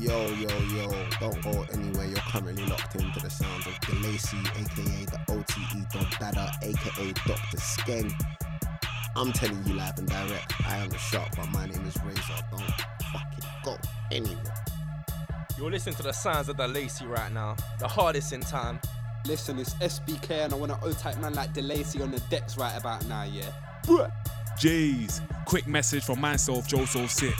Yo, yo, yo, don't go anywhere. You're currently locked into the sounds of DeLacy, aka the OTE Don Dada, aka Dr. Skeng. I'm telling you live and direct. I am the shot, but my name is Razor. Don't fucking go anywhere. You're listening to the sounds of DeLacy right now, the hardest in time. Listen, it's SBK and I want an O-type man like DeLacy on the decks right about now, yeah? Jeez, quick message from myself, Joe So Sick.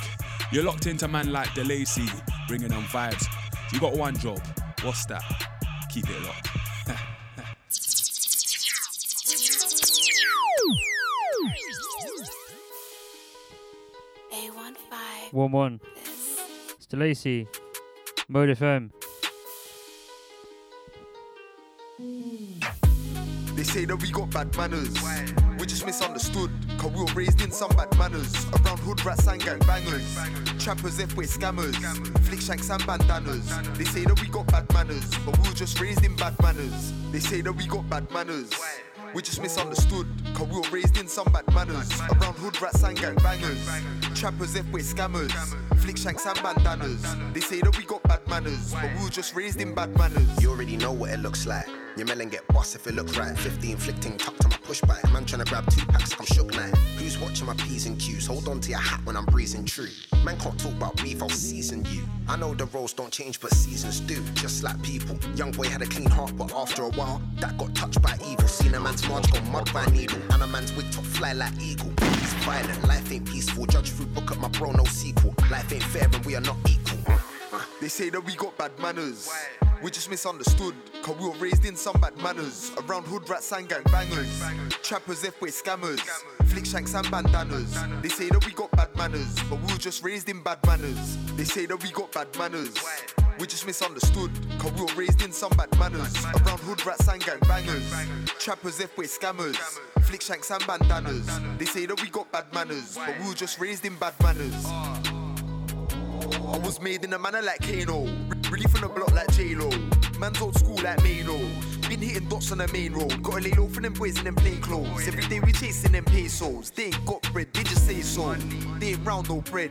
You're locked into man like DeLacy, bringing them vibes. You got one job. What's that? Keep it locked. A15. 1 1. It's DeLacy. Mode FM. They say that we got bad manners. We're just misunderstood, cause we were raised in some bad manners. Around hood rats and gang bangers. Trappers, F-way scammers. Flick shanks and bandanas. They say that we got bad manners, but we were just raised in bad manners. They say that we got bad manners. We're just misunderstood, cause we were raised in some bad manners. Around hood rats and gang bangers. Trappers, F-way scammers. Flick shanks and bandanas. They say that we got bad manners, but we were just raised in bad manners. You already know what it looks like. Your melon get boss if it look right. 50 inflicting tucked to my push bike. Man trying to grab two packs, I'm shook like. Who's watching my P's and Q's? Hold on to your hat when I'm breezing true. Man can't talk about beef, I'll season you. I know the roles don't change, but seasons do. Just like people. Young boy had a clean heart, but after a while, that got touched by evil. Seen a man's march go mud by needle. And a man's wig top fly like eagle. It's violent, life ain't peaceful. Judge through book up my bro, no sequel. Life ain't fair and we are not equal. They say that we got bad mm. manners. We're just misunderstood, cause we were raised in some bad manners. Around hood rats and gang bangers. Trappers, F-way scammers. Flick shanks and bandanas. They say that we got bad manners, but we were just raised in bad manners. They say that we got bad manners. We're just misunderstood, cause we were raised in some bad manners. Around hood rats and gang bangers. Trappers, F-way scammers. Flick shanks and bandanas. They say that we got bad manners, but we were just raised in bad manners. Ah, ah. I was made in a manner like Kano. Really from the block like J-Lo. Man's old school like Mano. Been hitting dots on the main road. Gotta lay low for them boys in them plain clothes. Every day we chasing them pesos. They ain't got bread, they just say so. They ain't round no bread.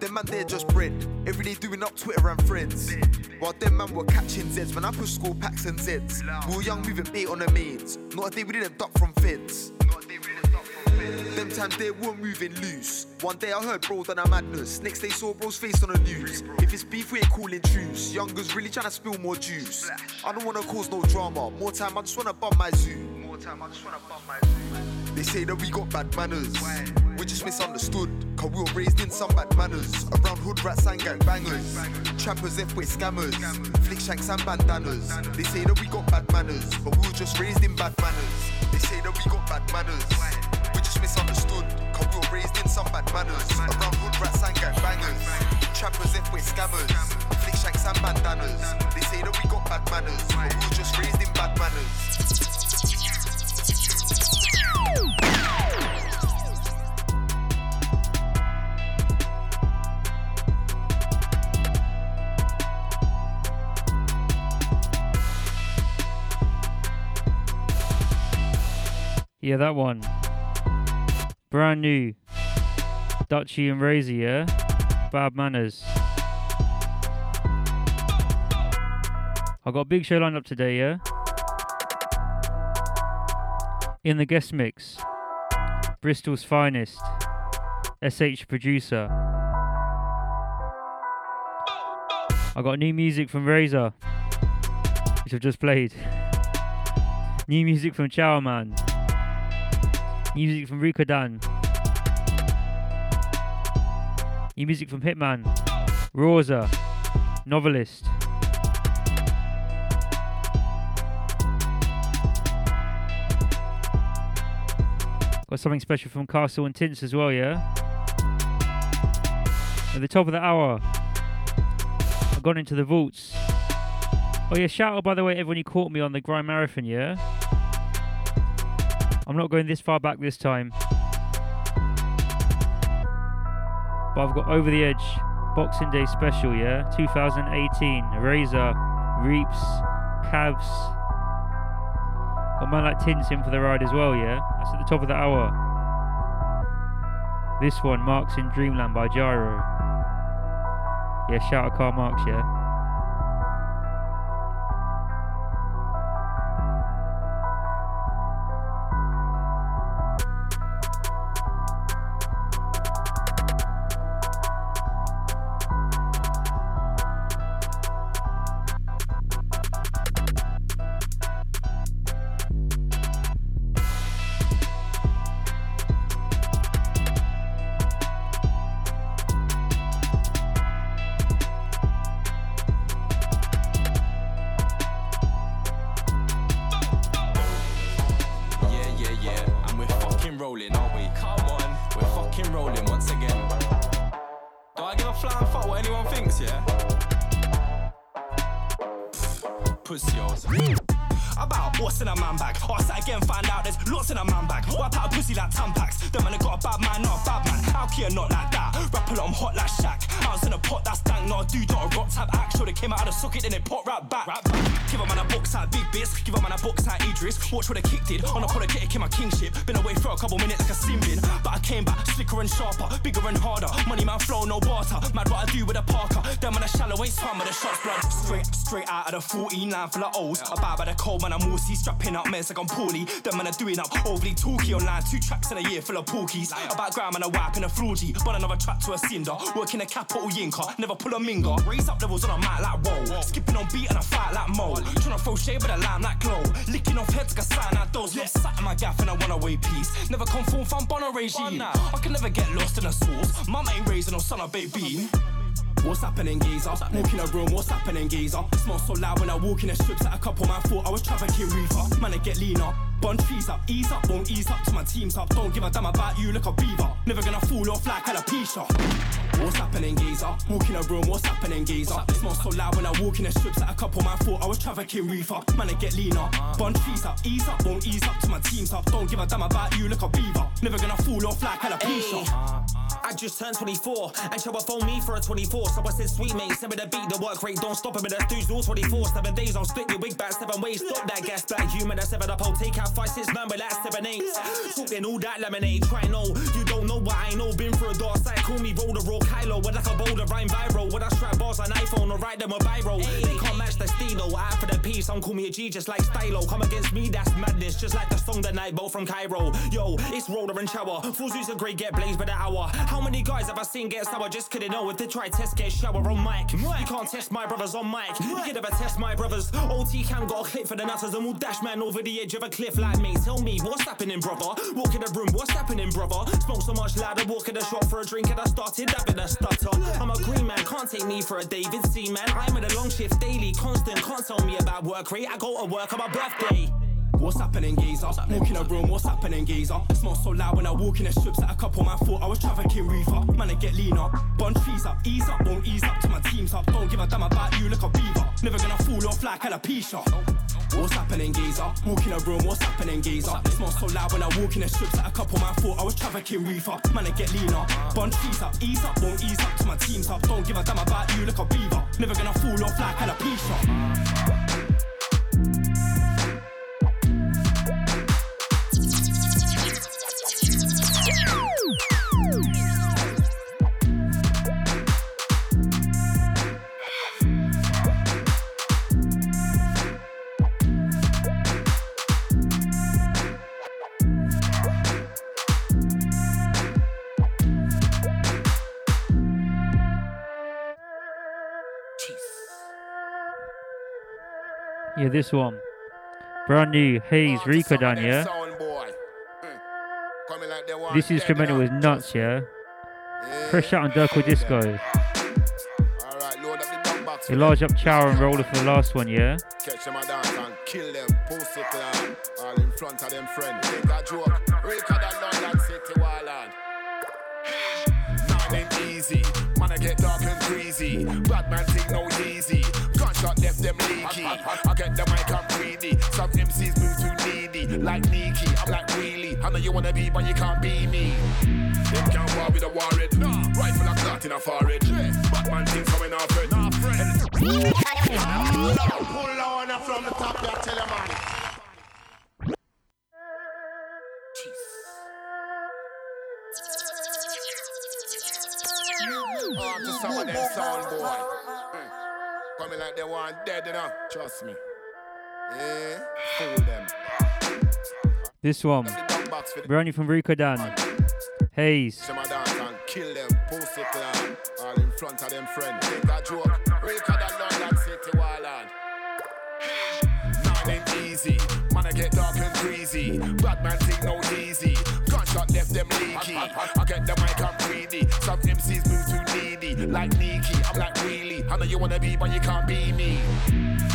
Them man, they're just bread. Every day doing up Twitter and friends. While them man were catching Zeds when I push school packs and Zeds. We were young moving bait on the mains. Not a day we didn't duck from feds. Them times they weren't moving loose. One day I heard bro done a madness. Next day saw bro's face on the news. If it's beef, we ain't calling truce. Youngers really trying to spill more juice. I don't wanna cause no drama. More time, I just wanna bump my zoo. More time, I just wanna bump my zoo. They say that we got bad manners. We're just misunderstood, cause we were raised in some bad manners. Around hood rats and gang bangers. Trappers, F-way scammers. Flick shanks and bandanas. They say that we got bad manners, but we were just raised in bad manners. They say that we got bad manners. We're misunderstood, cause we were raised in some bad manners. Around hood rats and gang bangers. Trappers, F-way scammers. Flick shanks and bandanas. They say that we got bad manners, but we were just raised in bad manners. Yeah, that one. Brand new. Dutchy and Razor, yeah? Bad manners. I've got a big show lined up today, yeah? In the guest mix, Bristol's finest, SH producer. I got new music from Razor, which I've just played. New music from Chow Man. Music from Riko Dan. New music from Hitman. Rosa. Novelist. Got something special from Castle and Tints as well, yeah? At the top of the hour, I've gone into the vaults. Oh yeah, shout out by the way everyone who caught me on the Grind Marathon, yeah? I'm not going this far back this time. But I've got Over the Edge Boxing Day special, yeah? 2018. Razor, Reaps, Cabs. Got man like Tins in for the ride as well, yeah? That's at the top of the hour. This one, Marks in Dreamland by Gyro. Yeah, shout out Karl Marx, yeah. Yeah, Mess like I'm poorly. Them man are doing up overly talky online. Two tracks in a year full of porkies. About gram and a wipe and a floorgy. But another track to a cinder. Working a capital yinker. Never pull a minger. Raise up levels on a mat like whoa. Skipping on beat and a fight like mo. Tryna throw shade with a lamb like glow. Licking off heads like a sign like those. Look sat in my gaff and I want away piece. Never conform from Bono regime. I can never get lost in a source. Mum ain't raising no son of baby. What's happening, geezer? Walk in a room, what's happening, geezer? Smell so loud when I walk in the strips that a couple man thought I was trafficking reefer. Man, I get leaner. Bun trees up, ease up, won't ease up till my team's up. Don't give a damn about you, look a beaver. Never gonna fall off like alopecia. What's happening, geezer? Walk in a room, what's happening, geezer? Smell so loud when I walk in the strips that a couple man thought I was trafficking reefer. Man, I get leaner. Bun trees up, ease up, won't ease up till my team's up. Don't give a damn about you, look a beaver. Never gonna fall off like alopecia. I just turned 24 and show up phone me for a 24. So I said, sweet mate, send me the beat, the work rate, don't stop it. But that's dudes all 24. Seven days, I'll split your wig back seven ways. Stop that gas black human, that's seven up. I'll take out five, six, nine, but that's seven, eight. Talking all that lemonade, try no. You don't know what I know, been through a dark side. Call me roll the raw Kylo, with like a boulder, rhyme viral. When I strap bars on iPhone or write them a viral. They can't match the stilo. I for the piece, some call me a G just like Stylo. Come against me, that's madness, just like the song that night, both from Cairo. Yo, it's roller and shower. Fools who's a great get blazed by the hour. How many guys have I seen get sour? Just couldn't know if they try test get shower on mic. You can't test my brothers on mic. You can never test my brothers. OT Cam got a clip for the nutters and we'll dash man over the edge of a cliff like me. Tell me what's happening, brother. Walk in the room, what's happening, brother? Smoke so much louder, walk in the shop for a drink and I started having a stutter. I'm a green man, can't take me for a David C man. I'm in a long shift daily, constant. Can't tell me about work rate. I go to work on my birthday. What's happening, geezer? Walk in a room, what's happening, geezer? Smell so loud when I walk in the strips that a couple man thought I was trafficking reefer. Man, I get leaner. Bun trees up, ease up, won't ease up till my team's up. Don't give a damn about you, look a beaver. Never gonna fall off like alopecia. What's happening, geezer? Walk in a room, what's happening, geezer? Smell so loud when I walk in the strips that a couple man thought I was trafficking reefer. Man, I get leaner. Bun trees up, ease up, won't ease up till my team's up. Don't give a damn about you, look a beaver. Never gonna fall off like alopecia. Yeah, this one. Brand new Hayes Riko Dan, yeah? Mm. This instrumental is nuts, yeah? Fresh out on Dirkle Disco. Alright, load up the box. You large up Chow and Roller for the last one, yeah? Catch them a dance and kill them. Post it down. All in front of them friends. A joke. Than London City ain't easy. Man, I get dark and greasy. Bad man them leaky. I get the mic, I'm greedy. Some MCs move too needy. Like Nikki, I'm like really. I know you wanna be, but you can't be me. Them can't war with a warhead. Nah. Rifle a clot in a forehead. Batman things coming off it. Nah, friend. Pull on from the top, there, tell your man. On to some of them sound boy. Mm. Me like they want dead, you know. Trust me. Yeah, fool them. This one. New from Riko Dan. Haze. Some of dance and kill them, pussy clan. All in front of them friends. Think a joke. Riko Dan London City. Nine ain't easy. Man, I get dark and greasy. Bad man think no easy. Gunshot left them leaky. I get the mic, I'm Like Nikki, I'm like really. I know you wanna be, but you can't be me.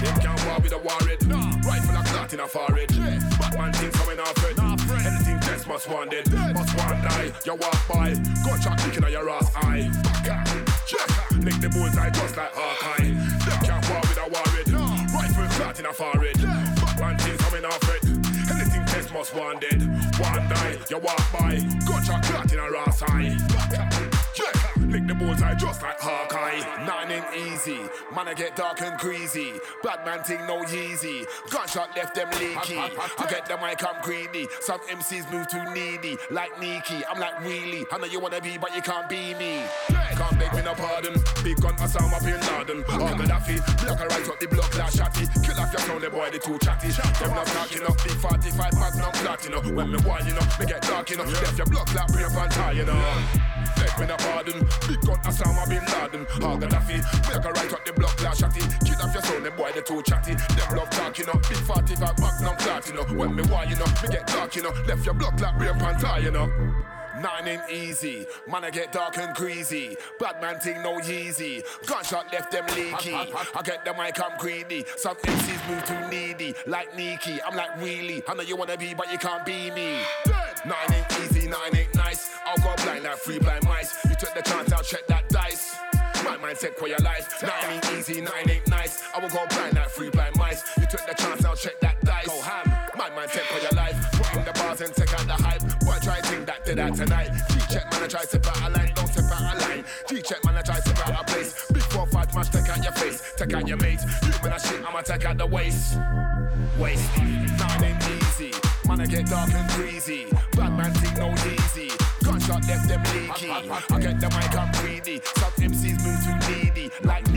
Them can't war with a warhead. Nah. Rifle a clot in a forehead. Yeah. Batman things coming off it. Nah. Anything test must want it. Must want die. You walk by. Gunshot kicking on your ass eye. Baka. Yeah. Lick the bullseye just like Hawkeye. Them can't war with a warhead. Nah. Rifle clot in a forehead. Yeah. Batman things coming off it. Anything test must want dead. One die. You walk by. Gunshot clot in a ass eye. Baka. Lick the bullseye just like Hawkeye. Nine ain't easy. Man, I get dark and greasy. Bad man thing no easy. Gunshot left them leaky. I get the mic, I'm greedy. Some MCs move too needy. Like Nikki, I'm like really. I know you wanna be, but you can't be me. Can't beg me no pardon. Big gun, Osama bin Laden. Oh, uh. Gaddafi. Block a right up the block, like Shatty. Kill off your sound, the boy, the too chatty. Them not talking up. Big 45 pack, no clot, you know. When me want, you know, me get dark, you know. Left your block, like brave and tie, you know. Beg me no pardon. Big gun Osama bin Laden. All Gaddafi. Make a right up the block like shotty. Kid off your sound, the boy the too chatty. Them love talking up. Big 45 magnum clot, you know. When me want, you know, me get dark, you know. Left your block like brave and tie, you know. Nine ain't easy, man I get dark and greasy. Bad man thing no easy. Gunshot left them leaky. I get the mic, I'm greedy. Some MCs move too needy. Like Nikki, I'm like really. I know you wanna be, but you can't be me. Nine ain't easy, nine ain't nice. I'll go blind like three blind mice. You took the chance, I'll check that dice. My mind take for your life. Nine ain't easy, nine ain't nice. I will go blind like three blind mice. You took the chance, I'll check that dice. Go ham. My mind take for your life. Put in the bars and take out the hype. Boy, try think that did that tonight. G-check man, I try to out a line. Don't step out a line. G-check man, I try to out a place. Big four five match, take out your face. Take out your mates. You man, I shit, I'ma take out the waist. Waist. Man, I get dark and greasy. Bad man think no easy. Gunshot left them leaky. I get the mic, I'm greedy. Some MCs move too needy. Like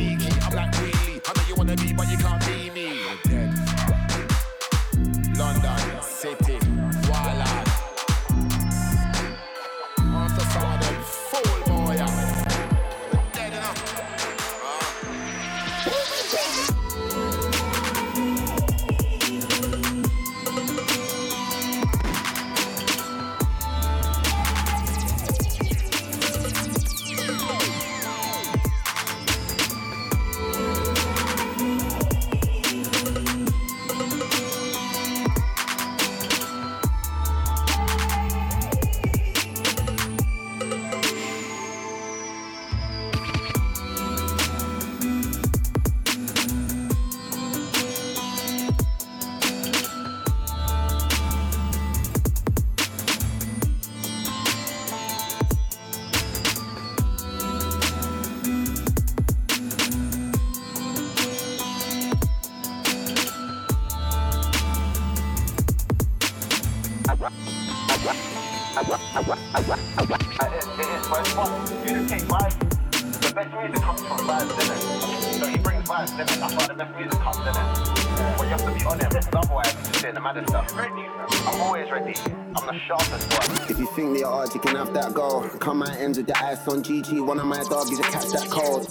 on GG. One of my doggies to catch that cold.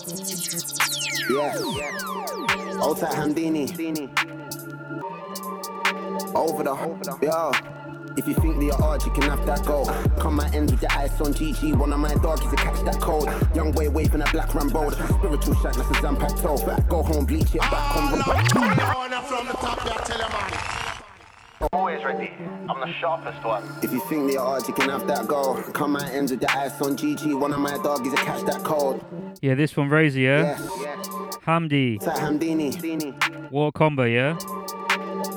Yeah. Tight Hamdini. Over the yo. If you think they're hard, you can have that goal. Come out ends with the eyes on GG. One of my dogs doggies to catch that cold. Young boy waving a black Rambo. Spiritual shot, that's a Zampac toe. Go home, bleach it back on the from the top, there, tell your man. I'm always ready. I'm the sharpest one. If you think they're hard, you can have that goal. Come out ends with the ice on GG. One of my doggies to catch that cold. Yeah, this one, Rosie, yeah? Hamdi. Tight Hamdini. What a combo, yeah?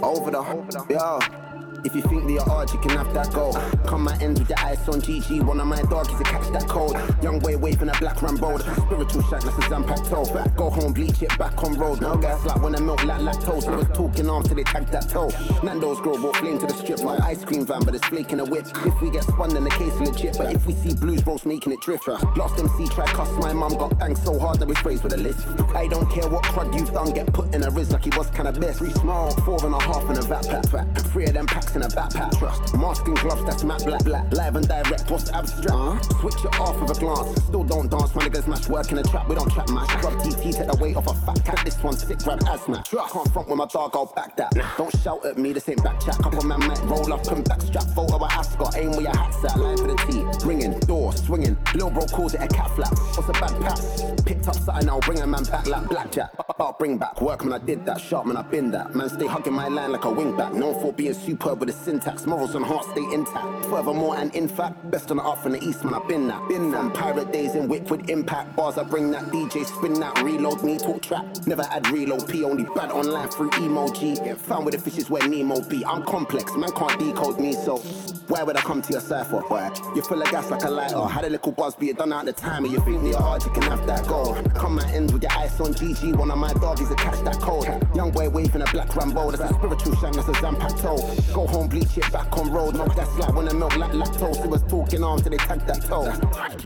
Over the yo. If you think that you're hard, you can have that goal. Come my ends with the ice on GG. One of my doggies to catch that cold. Young boy waving a black Rambo. Spiritual shot, that's a Zampac toe. Go home, bleach it back on road. No gas like when I milk like lactose. I was talking arms till they tagged that toe. Nando's girl brought flame to the strip like ice cream van, but it's flaking a whip. If we get spun, then the case legit. But if we see blues bros making it drift, lost MC try cuss my mum got banged so hard that we sprays with a list. I don't care what crud you've done, get put in a riz like he was kinda best. Three small, four and a half in a vat pack. Three of them packs in a backpack. Trust. Mask and gloves, that's matte black, black. Live and direct, what's abstract? Uh? Switch it off with a glance. Still don't dance, my niggas mash work in a trap. We don't trap mash. Grub TT, take the weight off a fat cat. This one's sick, grab asthma. Trust. Can't front with my dog, I'll back that. Don't shout at me, this ain't back chat. Couple man might roll up and backstrap. Photo of ascot, aim where your hat's at. Line for the T. Ringing, door, swinging. Lil bro calls it a cat flap. What's a bad pass? Picked up something, I'll bring a man back like blackjack. I'll bring back work, man, I did that. Sharp, man, I been that. Man, stay hugging my line like a wingback. Known for being superb with the syntax. Morals and heart stay intact. Furthermore, and in fact, best on the up from the east, man, I been that. Been that. Pirate days in with impact. Bars, I bring that. DJ spin that. Reload me, talk trap. Never had reload P, only bad online through emoji. Found with the fishes where Nemo be. I'm complex, man can't decode me, so why would I come to your cipher? Boy, you're full of gas like a lighter. Had a little buzz, be it done out the time, and you think you're hard, you can have that goal. Come my ends with your ice on GG. One of my doggies to catch that cold. Young boy waving a black Rambo. That's a spiritual shine, that's a Zampac toe. Go home, bleach it back on road. No, that's like when the milk like lactose. It was talking arms till they tagged that toe.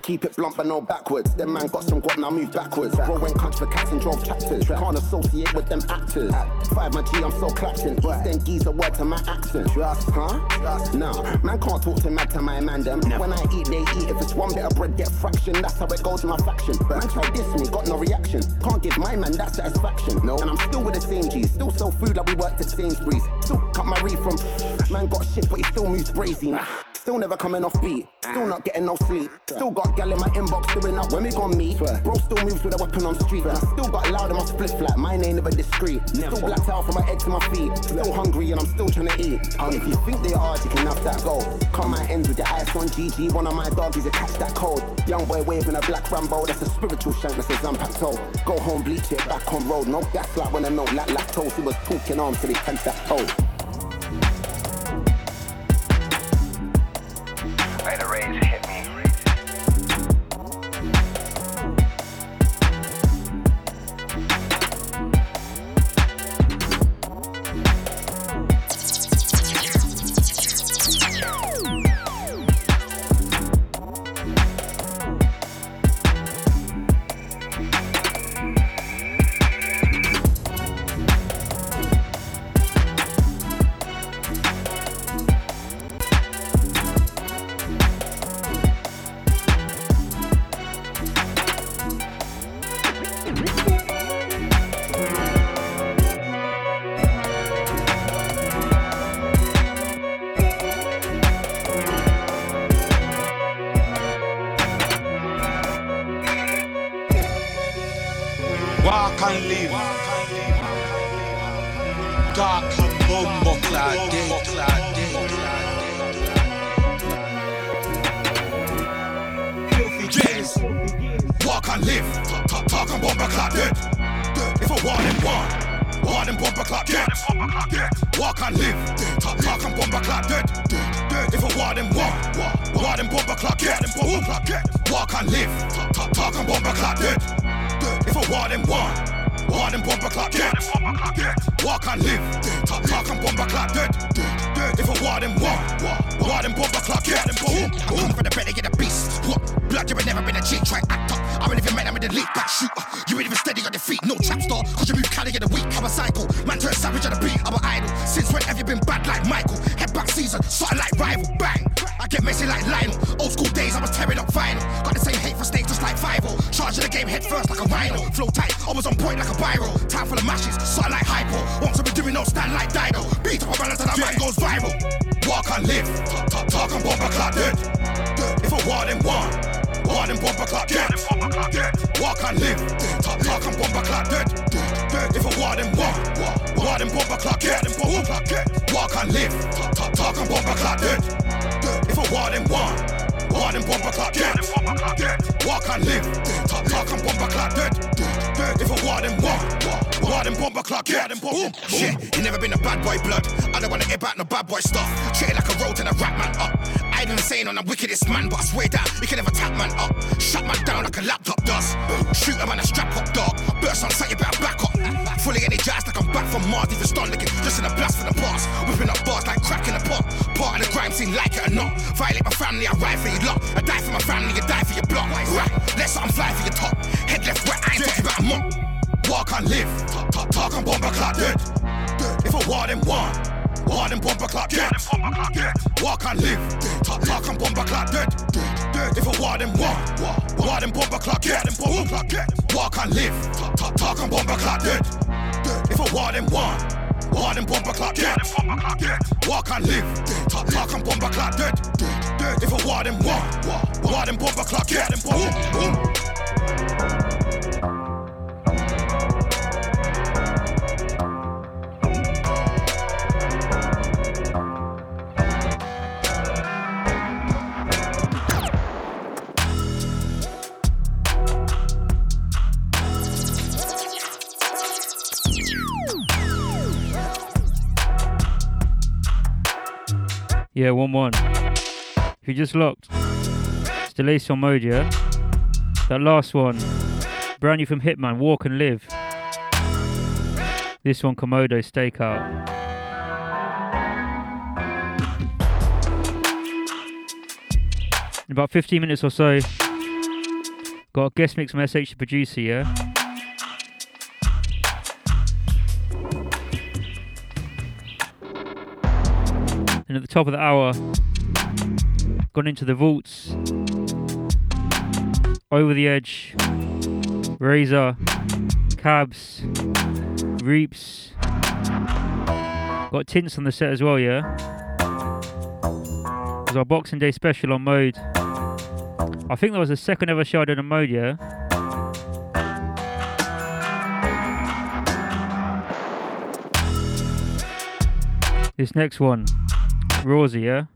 Keep it blunt but no backwards. Them man got some guap, now move backwards. Bro went country for cats and drove tractors. Can't associate with them actors. Five my G, I'm so clashing. East then geese a word to my accent. Trust, huh? Trust. No, man can't talk to mad to my man them. When I eat, they eat. If it's one bit of bread, get fraction. That's how it goes in my faction. Man try diss me, got no reaction. Can't give my man that satisfaction. No, and I'm still with the same G's. Still sell food like we worked at Sainsbury's. Still cut my reef from man got shit, but he still moves brazy. Nah. Still never coming off beat. Still not getting no sleep. Still got gal in my inbox doing up when we gon' meet. Bro still moves with a weapon on street. And I still got loud in my split flat. Mine ain't never discreet. Still blacked out from my head to my feet. Still hungry and I'm still trying to eat. And if you think they are, you can have that goal. Come my ends with your ice on GG. One of my doggies to catch that cold. Young boy waving a black Rambo. That's a spiritual shank. that That's a Zampac toe. Go home, bleach it back on road. No gas like when I know like lactose. He was talking arms till he punch that toe. Bomber clock dead. If I want them one, want them bomber clock dead. Walk and live, talk, talk and bomber clock dead. If I want them one, want them bomber clock dead. Bomber clock dead. Walk and live, talk, talk, and bomber clock dead. If I want them one, want them bomber clock dead. Walk and live, talk, talk and bomber clock dead. If I want them one, War them bomber clock, yeah, them bomber. Shit, you never been a bad boy blood. I don't wanna hear about no bad boy stuff. Treat it like a road and a rap man up. I ain't insane on the wickedest man, but I swear that you can never tap man up. Shut man down like a laptop does. Shoot him on a strap up dog. Burst on sight, you better back up. Fully energized like I'm back from Mars, even start licking just in a blast for the past. Whipping up bars like crack in the pot. Part of the crime scene, like it or not. Violate my family, I ride for your lot. I die for my family, you die for your block. Right, let something fly for your top. Head left, wet, I ain't talking about a. Walk and live, talk, talk, talk and bomber clock dead. dead. If I war them one, war them bomber clock dead. dead. Walk and live, talk, talk and bomber clock dead. dead. If I war them one, war them bomber clock dead. Bomber clock dead. Walk and live, talk, talk, talk and bomber clock dead. dead. If I war them one, war them bomber clock dead. Walk and live, talk, talk and bomber clock dead. dead. If I war them one, war them bomber clock dead. Boom, boom. Yeah, 1 1. If you just locked, it's Delacey on mode, yeah? That last one, brand new from Hitman, Walk and Live. This one, Komodo Stakeout. In about 15 minutes or so, got a guest mix from SH the producer, yeah? And at the top of the hour, gone into the vaults, over the edge, razor, cabs, reaps. Got tints on the set as well, yeah. It was our Boxing Day special on mode. I think that was the second ever show I did on mode, yeah. This next one, Rosie, yeah?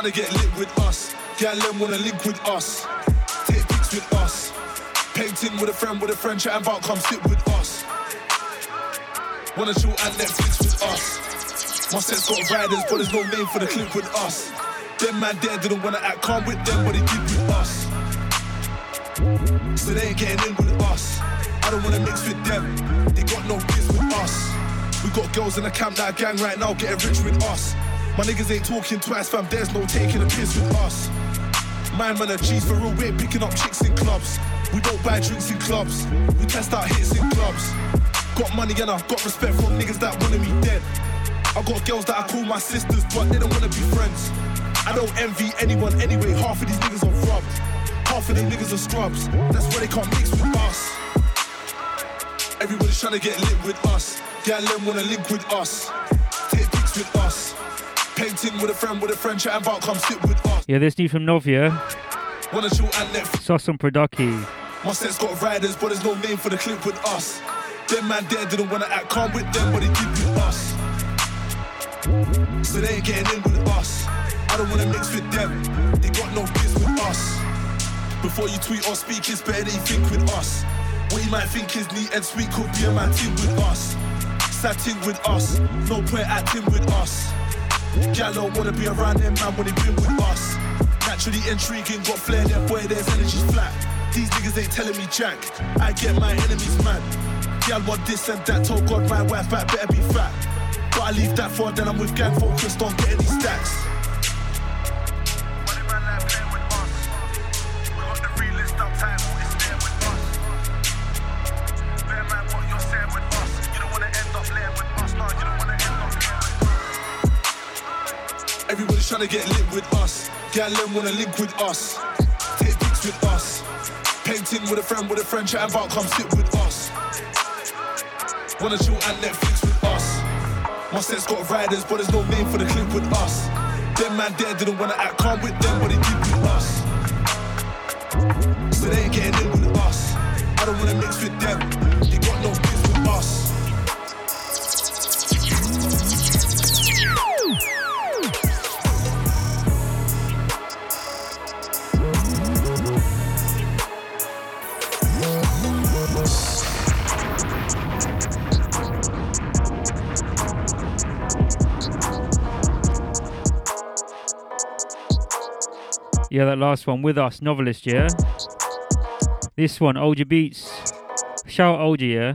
Trying to get lit with us. Gal them wanna link with us. Take pics with us. Painting with a friend, with a friend, chatting about come sit with us. Wanna chill and Netflix with us. My set's got riders, but there's no name for the clip with us. Them man there didn't wanna act calm with them, but he did with us. So they ain't getting in with us. I don't wanna mix with them. They got no biz with us. We got girls in the camp that gang right now getting rich with us. My niggas ain't talking twice, fam. There's no taking a piss with us. Man, man, a G's for real. We ain't picking up chicks in clubs. We don't buy drinks in clubs. We test out hits in clubs. Got money and I've got respect from niggas that wanted me dead. I got girls that I call my sisters, but they don't wanna be friends. I don't envy anyone anyway. Half of these niggas are robbed. Half of them niggas are scrubs. That's why they can't mix with us. Everybody's trying to get lit with us. Gal them wanna link with us. Take pics with us. Painting with a friend, with a friend, chatting about come sit with us. Yeah, this dude from Novia, Wanna chill and Netflix. Sauce on Producky. My set's got riders, but there's no name for the clip with us. Them man there didn't wanna act calm with them, but they did with us. So they ain't getting in with us. I don't wanna mix with them. They got no biz with us. Before you tweet or speak, it's better that you think with us. What you might think is neat and sweet could be a man team with us. Satting with us, no point acting with us. Gal don't wanna be around them man when they been with us. Naturally intriguing, got flair, that boy, there's energy's flat. These niggas ain't telling me jack. I get my enemies mad. Gal want this and that, told God my wife back better be fat. But I leave that for then I'm with gang focused on getting these stacks. Everybody's trying to get lit with us. Gal them wanna link with us. Take pics with us. Painting with a friend, with a friend, chatting about come sit with us. Wanna chill and Netflix with us. My set's got riders, but there's no name for the clip with us. Them man there didn't wanna act calm with them, but they did with us. So they ain't getting in with us. I don't wanna mix with Yeah, that last one with us, novelist, yeah? This one, Older Beats. Shout out Oldie, yeah?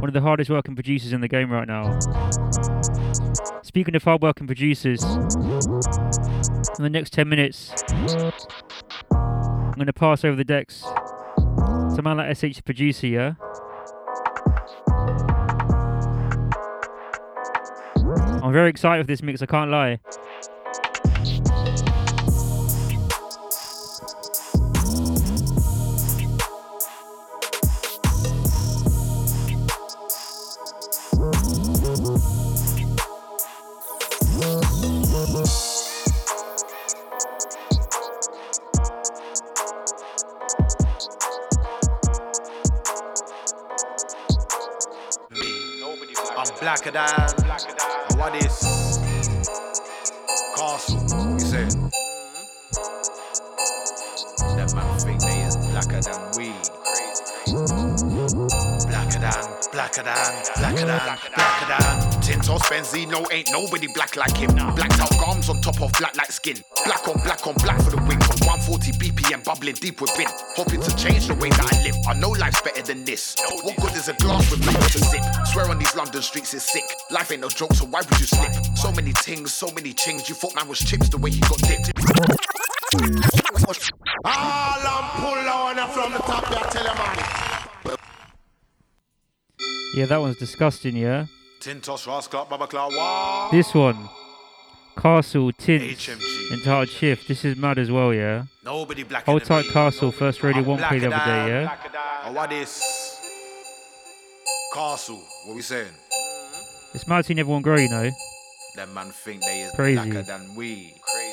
One of the hardest working producers in the game right now. Speaking of hard working producers, in the next 10 minutes, I'm going to pass over the decks to a man like SH producer, yeah? I'm very excited for this mix, I can't lie. Than. And what is Castle? You say? That man think they is blacker than we. Blacker than, blacker than, blacker than, blacker than. Tintos Benzino ain't nobody black like him. Blacked out gums on top of black like skin. Black on black on black for the win. From 140 BPM bubbling deep within. Hoping to change the way that I live. I know life's better than this. What good is a glass with nothing to sip? Swear on these London streets is sick. Life ain't no joke, so why would you slip? So many things, so many chings. You thought man was chips the way he got dipped. All I'm pull on from the top, yeah, tell you man. Yeah, that one's disgusting, yeah? Tintos, Rascal, Baba Klawa. This one, Castle, Tints, entitled Shift. This is mad as well, yeah? Nobody blacker Hold tight. Castle. First radio one play the other day, yeah? And what is Castle? What we saying? It's mad seeing everyone grow, you know? Them man think they is Crazy. blacker than we. Crazy,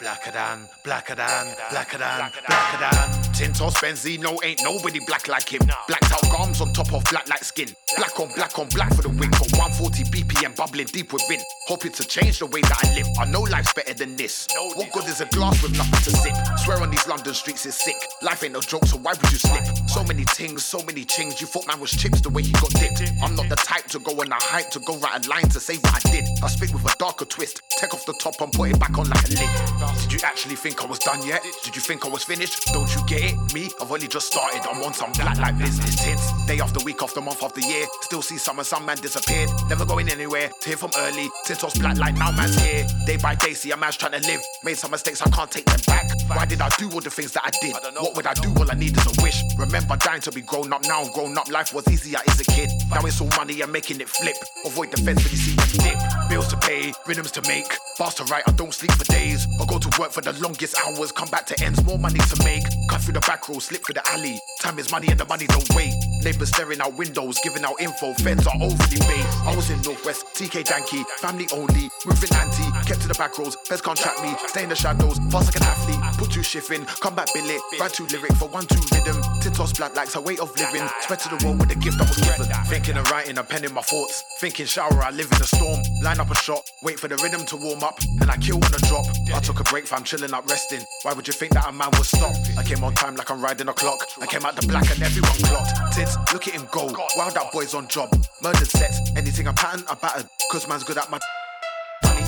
crazy. Blacker than, blacker than, blacker than, blacker than. Tintos Benzino ain't nobody black like him. Blacked out gums on top of black like skin. Black on black on black for the win. From 140 BPM bubbling deep within. Hoping to change the way that I live. I know life's better than this. What good is a glass with nothing to sip? Swear on these London streets is sick. Life ain't no joke, so why would you slip? So many things, so many chings. You thought man was chips the way he got dipped. I'm not the type to go on a hype to go write a line to say what I did. I spit with a darker twist. Take off the top and put it back on like a lid. Did you actually think I was done yet? Did you think I was finished? Don't you get it? Me, I've only just started. I'm on some black like business tints. Day after week after month after year. Still see and some man disappeared. Never going anywhere. Tear from early. Tintos black like now man's here. Day by day, see a man's trying to live. Made some mistakes, I can't take them back. Why did I do all the things that I did? What would I do? All I need is a wish. Remember dying to be grown up. Now grown up. Life was easier as a kid. Now it's all money and making it flip. Avoid the fence when you see them dip. Bills to pay, rhythms to make. Fast to write, I don't sleep for days. I go to work for the longest hours. Come back to ends, more money to make. Cut through the back road, slip through the alley. Time is money and the money don't wait. Neighbors staring out windows, giving out info. Feds are overly paid. I was in Northwest, TK Danky, family only. Moving anti, kept to the back roads. Feds can't track me, stay in the shadows. Fast like an athlete, put two shift in. Come back billet, write two lyric for one two rhythm. Tintos black likes a way of living. Spread to the world with the gift that was given. Thinking and writing and penning my thoughts. Thinking shower, I live in a storm. Line up a shot, wait for the rhythm to warm up, and I kill on a drop. I took a break, fam, chilling up, resting. Why would you think that a man would stop? I came on time like I'm riding a clock. I came out the black and everyone clocked. Tits, look at him go. Wild out boys on job. Murdered sets, anything I pattern, I battered. Cause man's good at my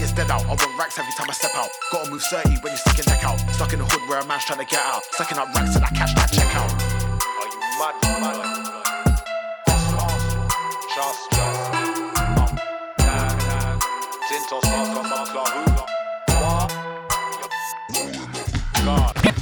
is dead out. I want racks every time I step out. Gotta move 30 when you stick your neck out. Stuck in the hood where a man's trying to get out. Sucking up racks till I catch that check out. God.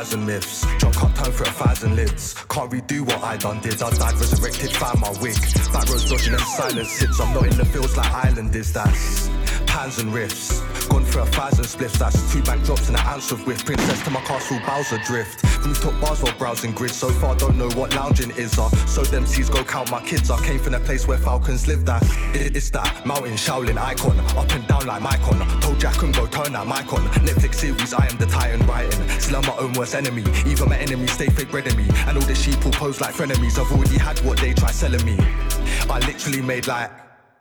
Thousand myths. Up time for a thousand lids. Can't redo what I done did. I died resurrected, found my wig. Back roads dodging them silent sits. I'm not in the fields like Island is. That's pans and riffs. Gone for a thousand spliffs, that's two bank drops and an ounce of whiff. Princess to my castle, Bowser drift. Rooftop bars while browsing grids. So far, don't know what lounging is. Uh. So them seas go count my kids. I came from the place where falcons live. That it, it's that mountain Shaolin icon, up and down like Mycon. Told Jack and go turn that mic on. Netflix series, I am the titan writing. I'm my own worst enemy. Even my enemies stay fake bread me. And all the sheep will pose like frenemies. I've already had what they try selling me. I literally made like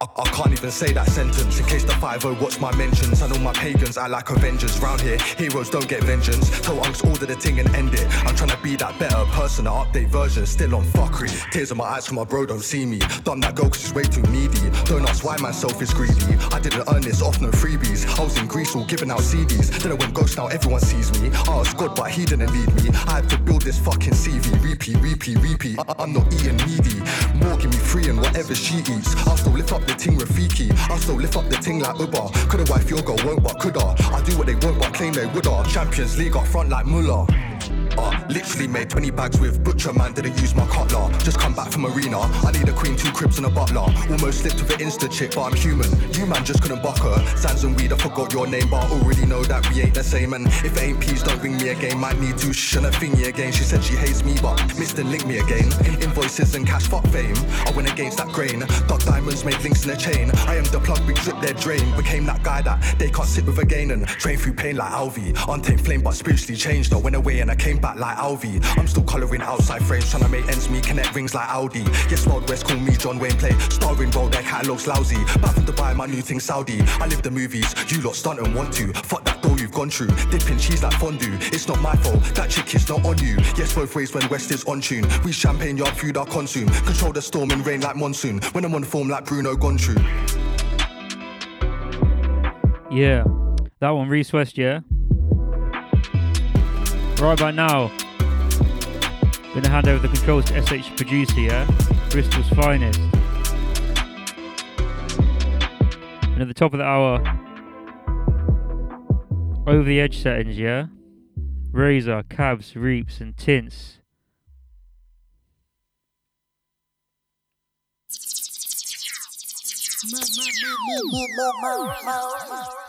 I, I can't even say that sentence in case the 5 watch my mentions. I know my pagans, I like Avengers. Round here, heroes don't get vengeance. Tell Unks order the thing and end it. I'm trying to be that better person, an update version, still on fuckery. Tears in my eyes from my bro don't see me. Done that go cause he's way too needy. Don't ask why myself is greedy. I didn't earn this off no freebies. I was in Greece all giving out CDs. Then I went ghost, now everyone sees me. I was God, but he didn't lead me. I had to build this fucking CV. Repeat, repeat, repeat. I- I'm not eating needy. More give me free and whatever she eats. I'll still lift up the ting Rafiki. I'll still lift up the ting like Uber. Coulda wife your girl won't, but coulda. I do what they won't, but claim they woulda. Champions League up front like Muller. Literally made 20 bags with Butcher Man, didn't use my cutler. Just come back from arena. I need a queen, two cribs, and a butler. Almost slipped with an insta chick, but I'm human. You man just couldn't buck her. Sands and weed, I forgot your name, but I already know that we ain't the same. And if it ain't peas, don't ring me again. Might need to shh and a thingy again. She said she hates me, but Mr. Link me again. Invoices and cash, fuck fame. I went against that grain. Dot diamonds made links in a chain. I am the plug, we drip their drain. Became that guy that they can't sit with again and train through pain like Alvi. Untamed flame, but spiritually changed. I went away and I came back like Alvi. I'm still colouring outside frames, trying to make ends meet, connect rings like Audi. Yes, Wild West call me John Wayne play. Starring role, their catalogue's lousy. Back from Dubai, my new thing Saudi. I live the movies, you lot stunt and want to. Fuck that door you've gone through. Dipping cheese like fondue. It's not my fault, that chick is not on you. Yes, both ways when West is on tune. We champagne yard food I consume. Control the storm and rain like monsoon. When I'm on form like Bruno gone. Yeah, that one, Reese West, yeah. Right by now, I'm gonna hand over the controls to SH Producer, here, Bristol's finest. And at the top of the hour, over the edge settings, yeah? Razor, cabs, reaps, and tints. Mo, mo, mo, mo, mo, mo, mo, mo.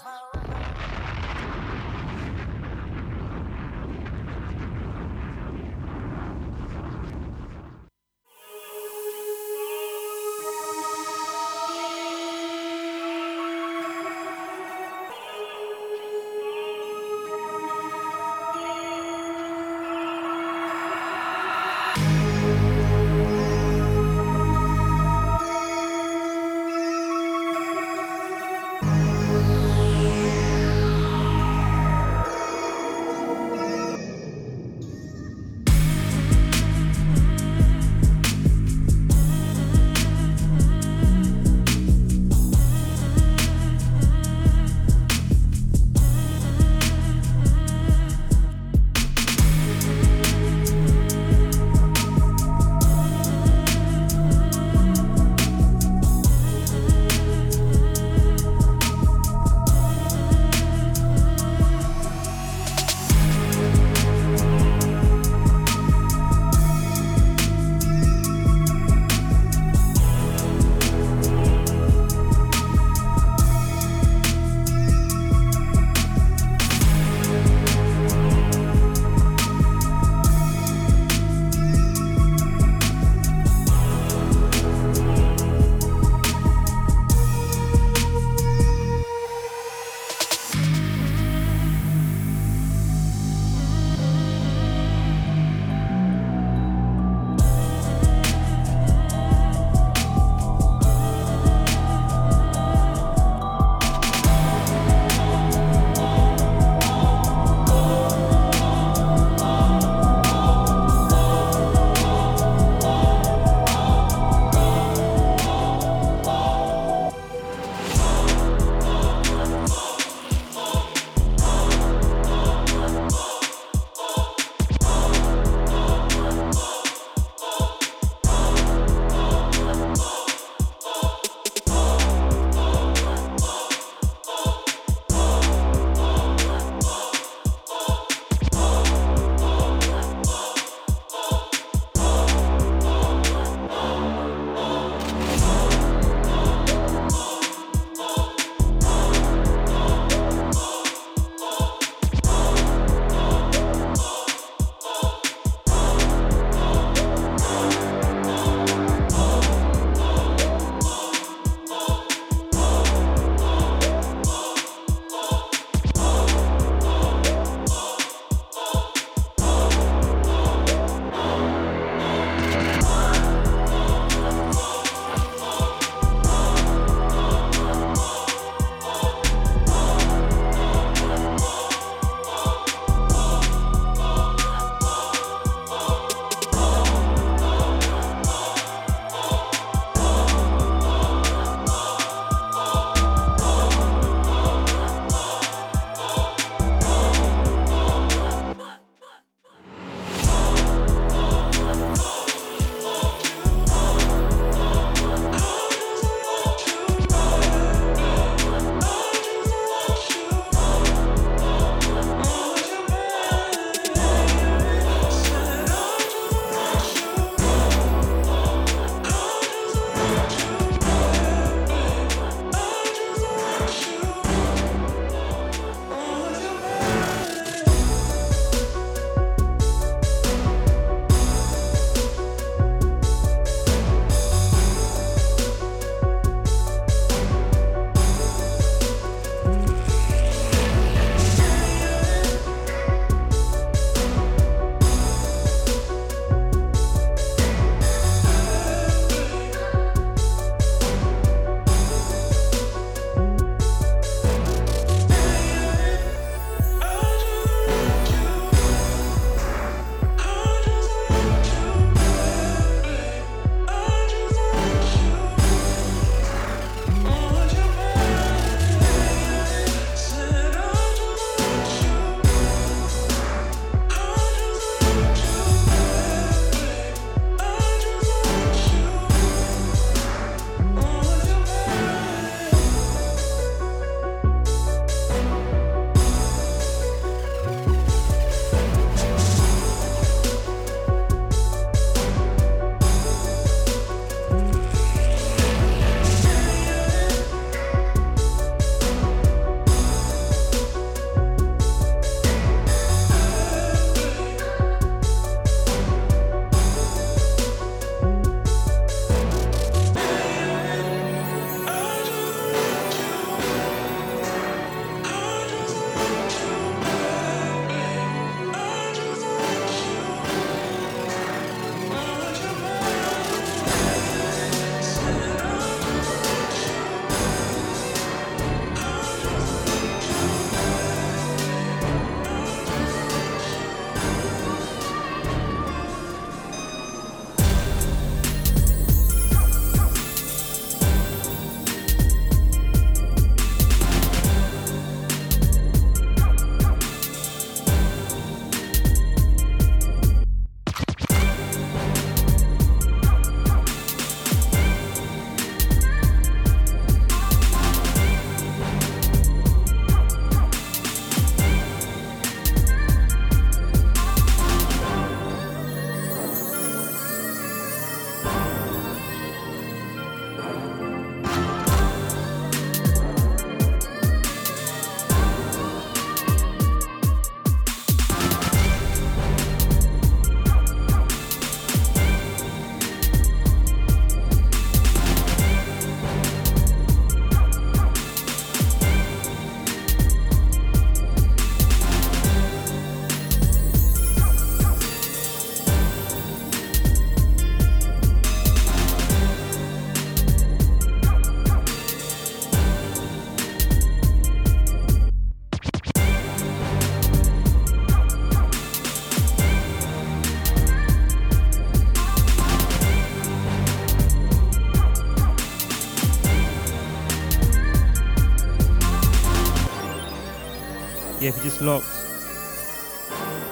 Locked,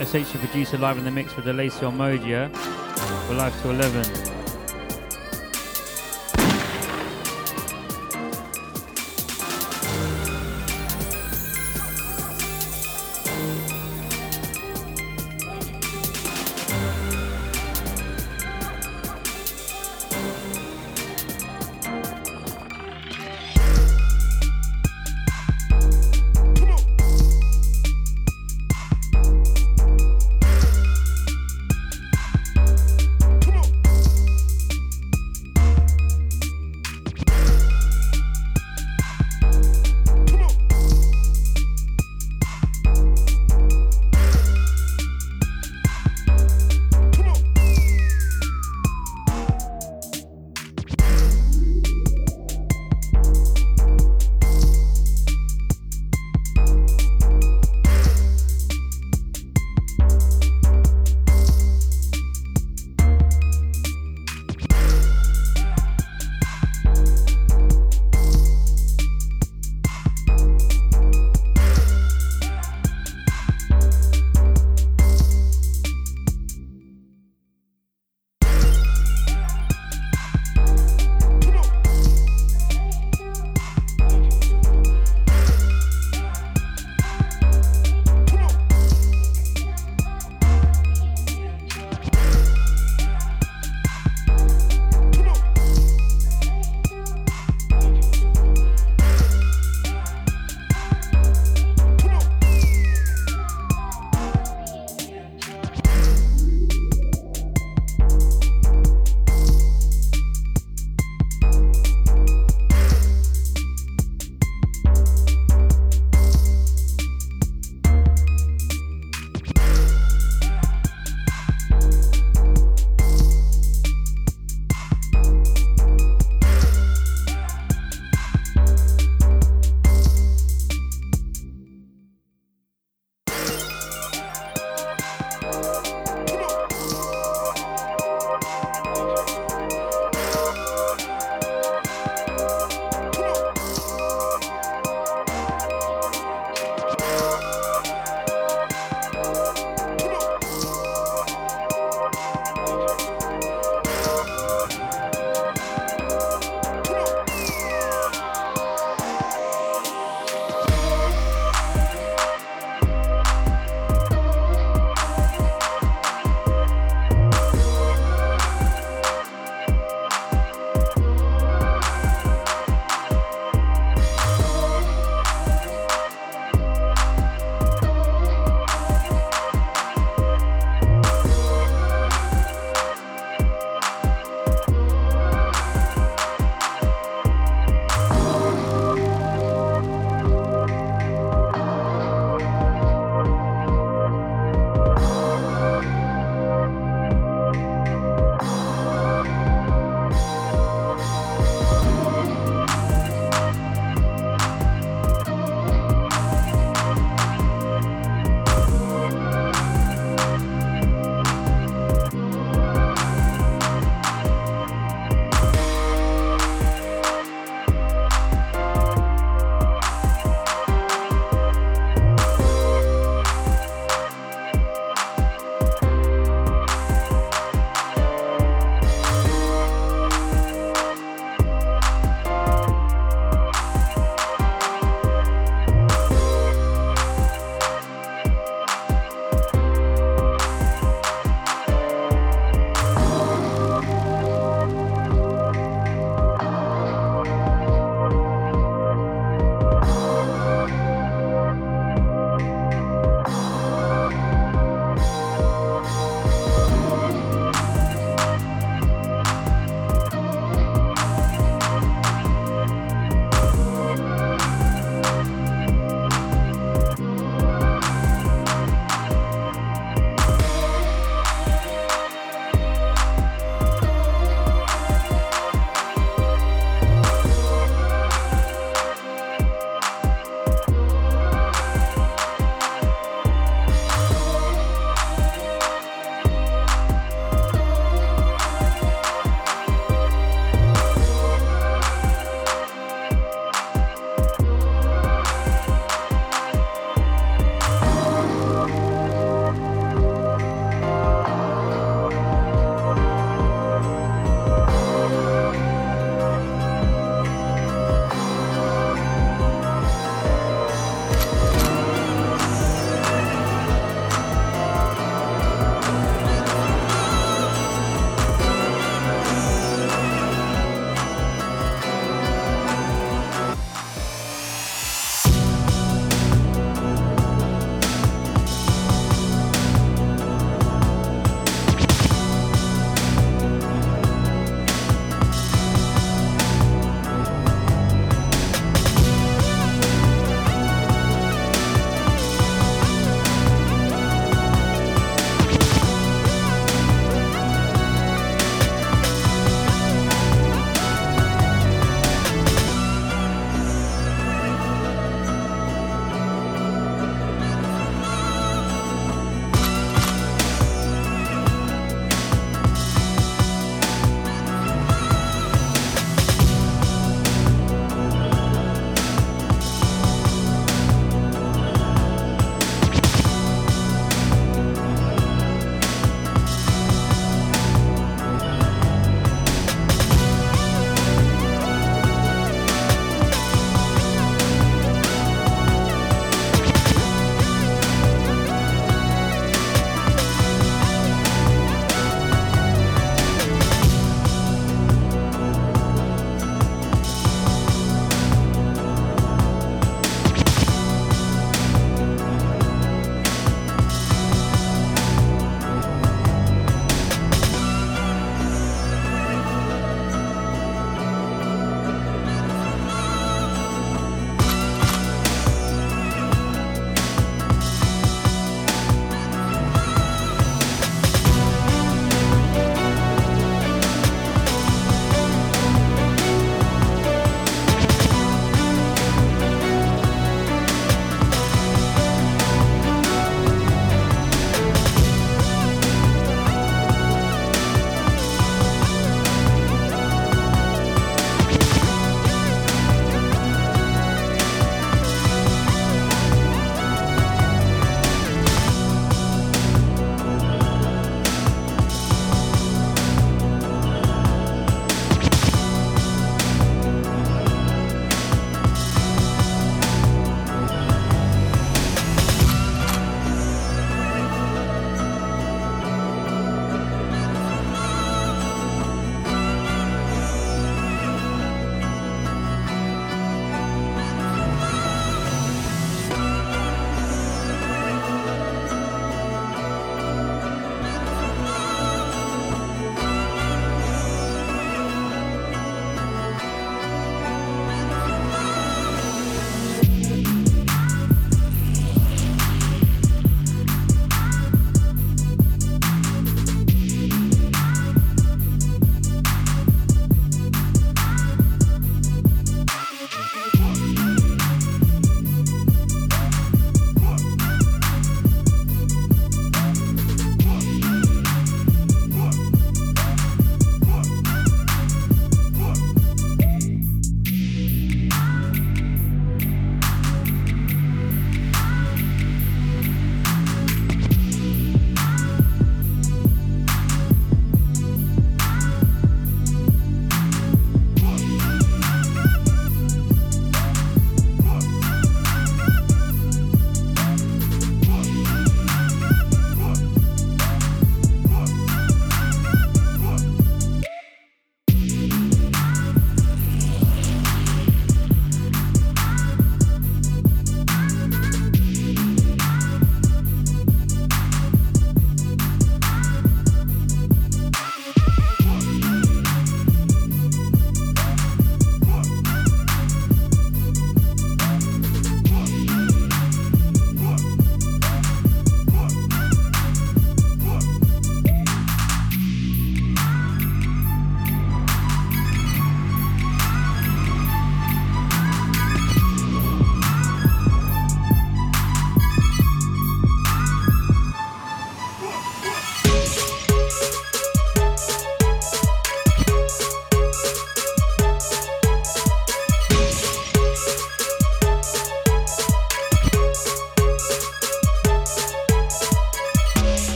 SH producer live in the mix with the Lacey yeah? We're live to 11.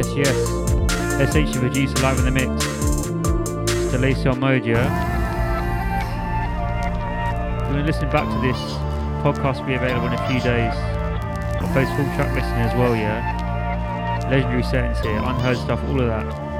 SH the producer live in the mix. It's on mode, yeah? You to listen back to this, podcast will be available in a few days. I'll post full track listing as well, yeah? Legendary settings here, unheard stuff, all of that.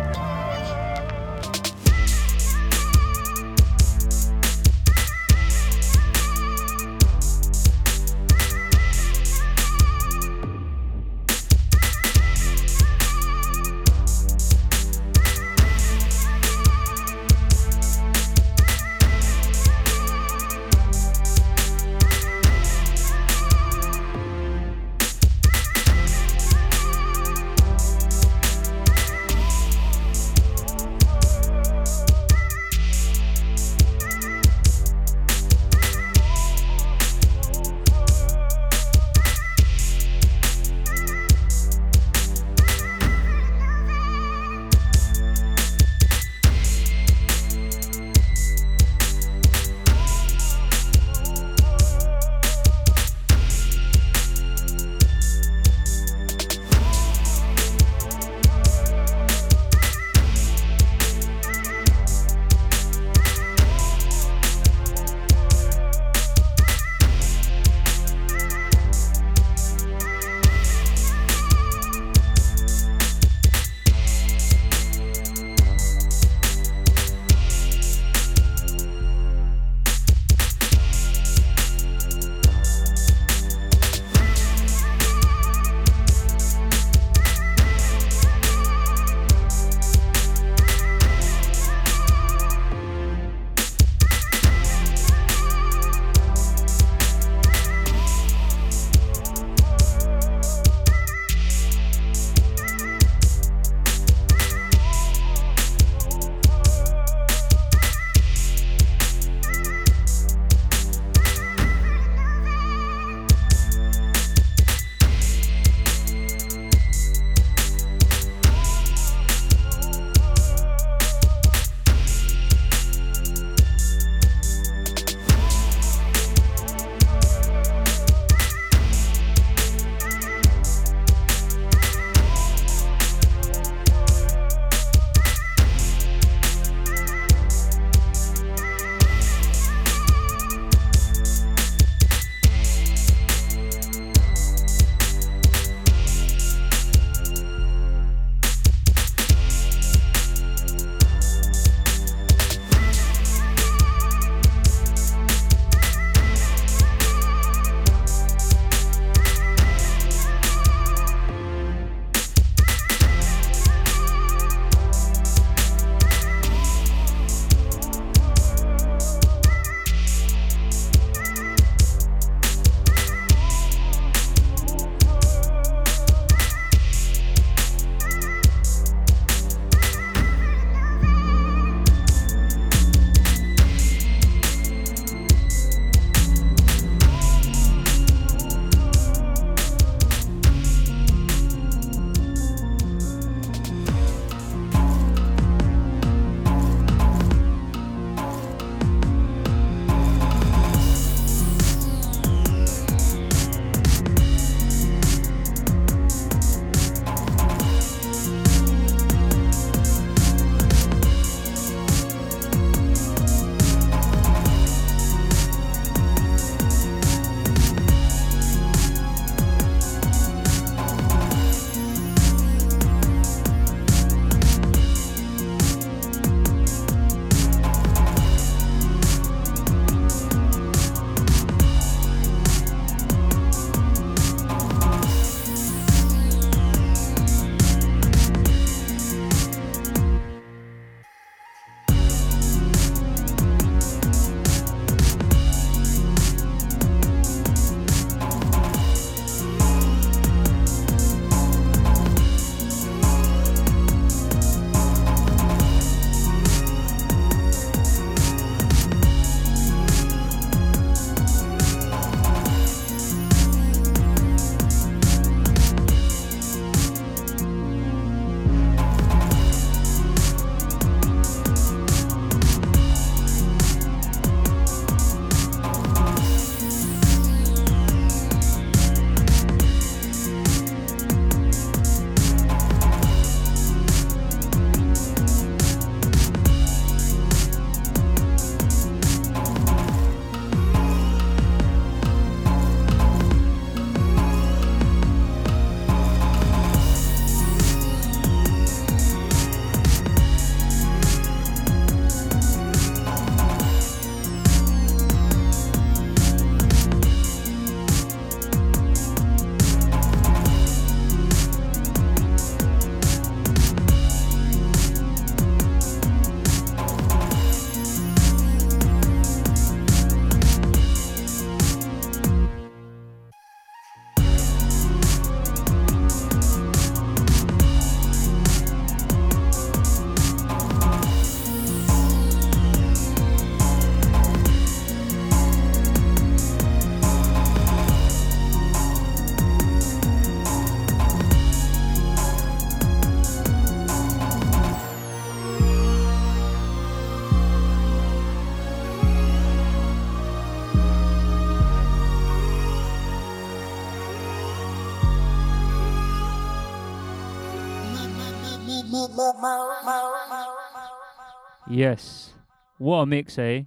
Yes. What a mix, eh?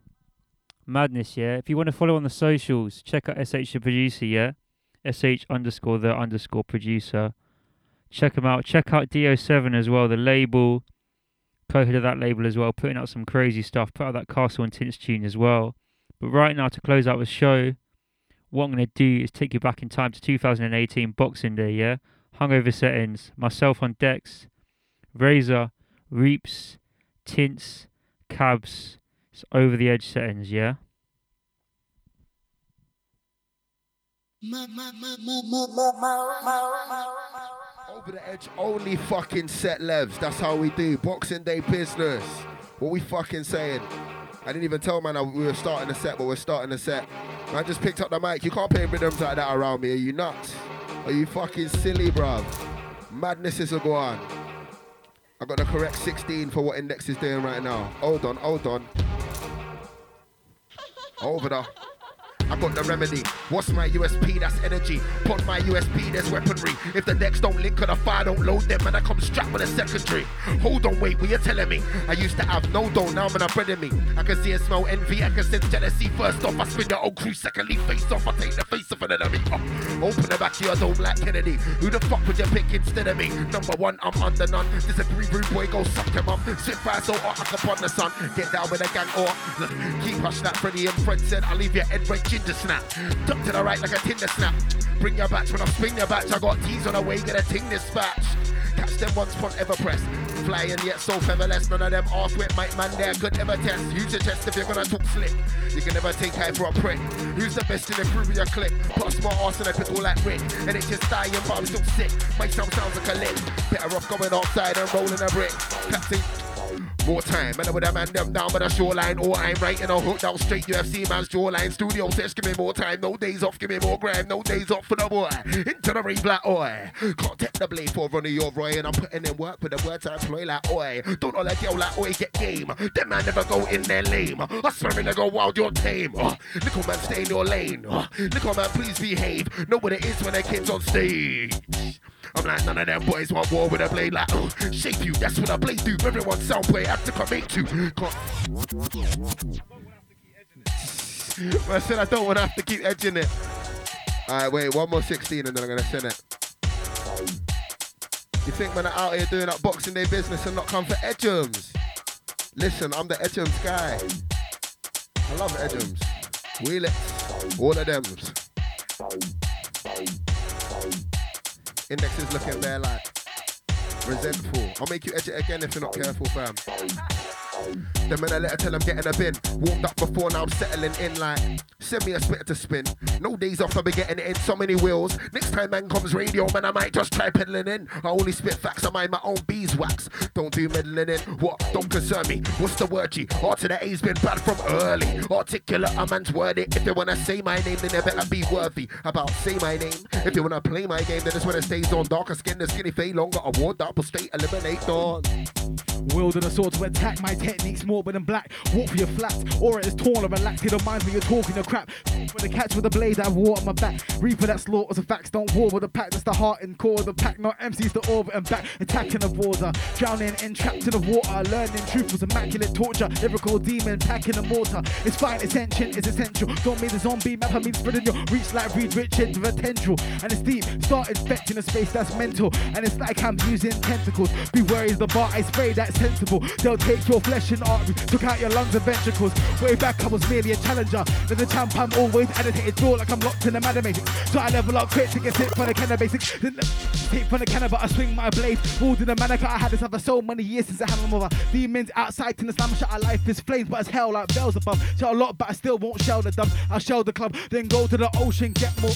Madness, yeah. If you want to follow on the socials, check out SH the producer, yeah? SH underscore the underscore producer. Check him out. Check out DO7 as well, the label. Co-head of that label as well, putting out some crazy stuff. Put out that Castle and Tints tune as well. But right now, to close out the show, what I'm going to do is take you back in time to 2018 Boxing Day, yeah? Hungover settings. Myself on decks. Razor, Reaps, Tints, Cabs. It's over the edge settings, yeah? Over the edge only fucking set levs. That's how we do. Boxing Day business. What we fucking saying? I didn't even tell man we were starting the set, but we're starting the set. I just picked up the mic. You can't play rhythms like that around me. Are you nuts? Are you fucking silly, bruv? Madness is a go on. I got the correct 16 for what Index is doing right now. Hold on, hold on. Over there. I got the remedy. What's my USP? That's energy. Put my USP, there's weaponry. If the decks don't link or the fire don't load them, and I come strapped with a secondary. Hold on, wait, what you telling me? I used to have no dough, now I'm a bread in me. I can see and smell envy, I can sense jealousy. First off, I spin the old crew, secondly, face off, I take the face of an enemy. Oh, open the back of your dome like Kennedy. Who the fuck would you pick instead of me? Number one, I'm under none. Disagree, rude boy, go suck him up. Sit fire so hot, I can put the sun. Get down with a gang or keep hush that Freddie and Fred said, I'll leave your head red ginger snap. Duck to the right like a Tinder snap. Bring your batch when I spin your batch. I got teas on the way, get a ting dispatch. Catch them once front ever press. Flying yet so featherless. None of them off with mic man there could ever test. Use your chest if you're gonna talk slick. You can never take high for a prick. Who's the best in with your click? Plus more arse and a pickle like Rick. And it's just dying, but I'm still sick. My sound sounds like a lick. Better off going outside and rolling a brick. Captain. More time, and I would have man them down by the shoreline. Or I'm writing a hook down straight UFC man's jawline. Studio says, give me more time, no days off, give me more grind, no days off for the boy. Into the ring black oi. Can't take the blade for Ronnie your Roy, and I'm putting in work with the words I employ like oi. Don't all that yell like oi, get game. Them man never go in their lame. I swear they go wild, you're tame. Oh, little man, stay in your lane. Oh, little man, please behave. Know what it is when their kids on stage. I'm like, none of them boys want war with a blade like, oh, shape you, that's what I blade do. Everyone sound play, have to commit to. I said I don't want to have to keep edging it. Alright, wait, one more 16 and then I'm going to send it. You think man are out here doing that Boxing Day business and not come for Edgems? Listen, I'm the Edgems guy. I love Edgems. Wheel it. All of them. Index is looking there like resentful. I'll make you edge it again if you're not careful, fam. The minute letter tell I'm getting a bin. Warmed up before, now I'm settling in like send me a spitter to spin. No days off, I'll be getting it in so many wheels. Next time man comes radio, man, I might just try peddling in. I only spit facts, I mind my own beeswax. Don't do meddling in. What? Don't concern me. What's the word G? R to the A's been bad from early. Articulate, a man's worthy. If they wanna say my name, then they better be worthy. About say my name. If you wanna play my game, then it's when it stays on. Darker skin, the skinny fade longer. Award but straight eliminate dawn. A sword to attack my techniques more than black. Walk for your flats, or it is torn or relaxed. It reminds me you're talking your crap. When the catch with a blade, I wore on my back. Reaper that slaughters the facts, don't war with the pack. That's the heart and core of the pack. Not MCs the orbit and back. Attacking the border, drowning and trapped in the water. Learning truth was immaculate torture. Lyrical demon packing the mortar. It's fine, attention it's essential. Don't mean the zombie map, I mean spreading your reach like Reed Richards with potential. And it's deep, start infecting a space that's mental. And it's like I'm using tentacles. Beware is the bar I spray that's sensible. They'll take your flesh and artery, took out your lungs and ventricles. Way back, I was merely a challenger. Then the champ, I'm always agitated, draw like I'm locked in a mathematics. So I level up quick to get hit from the cannon basics. Then take from the cannon, but I swing my blade. Pulled in the mannequin, I had this for so many years since I had my mother. Demons outside in the slam, shot, our life is flames, but it's hell like bells above. Shell a lot, but I still won't shell the dump. I'll shell the club, then go to the ocean, get more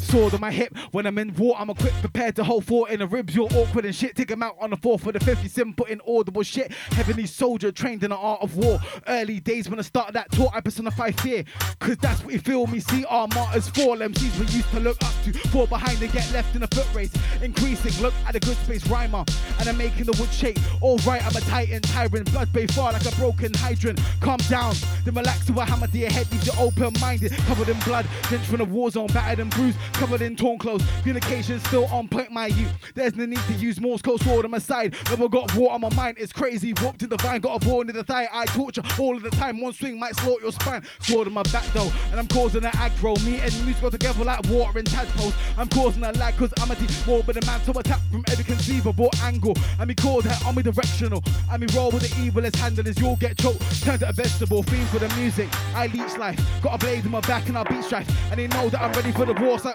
sword on my hip. When I'm in war, I'm equipped, prepared to hold fort in the ribs. You're awkward and shit. Take him out on the fourth for the 57, put in audible shit. Heavenly soldier trained in the art of war. Early days when I started that tour, I personify fear. Cause that's what you feel me see. Our martyrs fall. MCs we used to look up to. Fall behind and get left in a foot race. Increasing, look at a good space rhymer. And I'm making the wood shake. Alright, I'm a titan, tyrant. Blood bay far like a broken hydrant. Calm down, then relax to a hammer to your head. Leave you open minded, covered in blood. Drenched from the war zone, battered and bruised covered in torn clothes. Communication still on point, my youth. There's no need to use Morse code sword on my side. Never got war on my mind, it's crazy. Walked in the vine, got a ball in the thigh. I torture all of the time. One swing might slaughter your spine. Sword on my back though, and I'm causing an aggro. Me and music go together like water and tadpoles. I'm causing a lag cause I'm a deep but a man to attack from every conceivable angle. And me cause that omnidirectional. And me roll with the evil evilest handlers. You'll get choked, turned to a vegetable. Fiend for the music. I leech life. Got a blade in my back and I'll beat strife. And they know that I'm ready for the war. So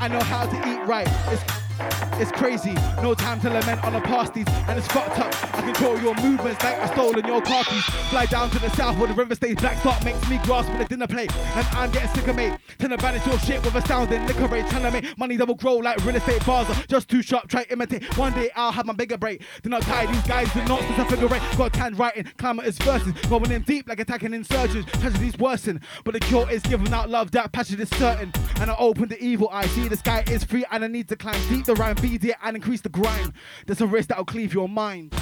I know how to eat right. It's it's crazy, no time to lament on the pasties, and it's fucked up. I control your movements like I stolen your car keys. Fly down to the south where the river stays black start makes me grasp with a dinner plate. And I'm getting sick of mate. Trying to banish your shit with a sounding liquor rate. Trying to make money double grow like real estate bars. Just too sharp, try imitate. One day I'll have my bigger break. Do not tie these guys to knots as I figure eight. Got canned writing, climate is verses. Going in deep like attacking insurgents. Tragedies worsen, but the cure is giving out love. That passion is certain. And I open the evil eye. See the sky is free and I need to climb deep the rhyme. Be there and increase the grind. There's a risk that'll cleave your mind.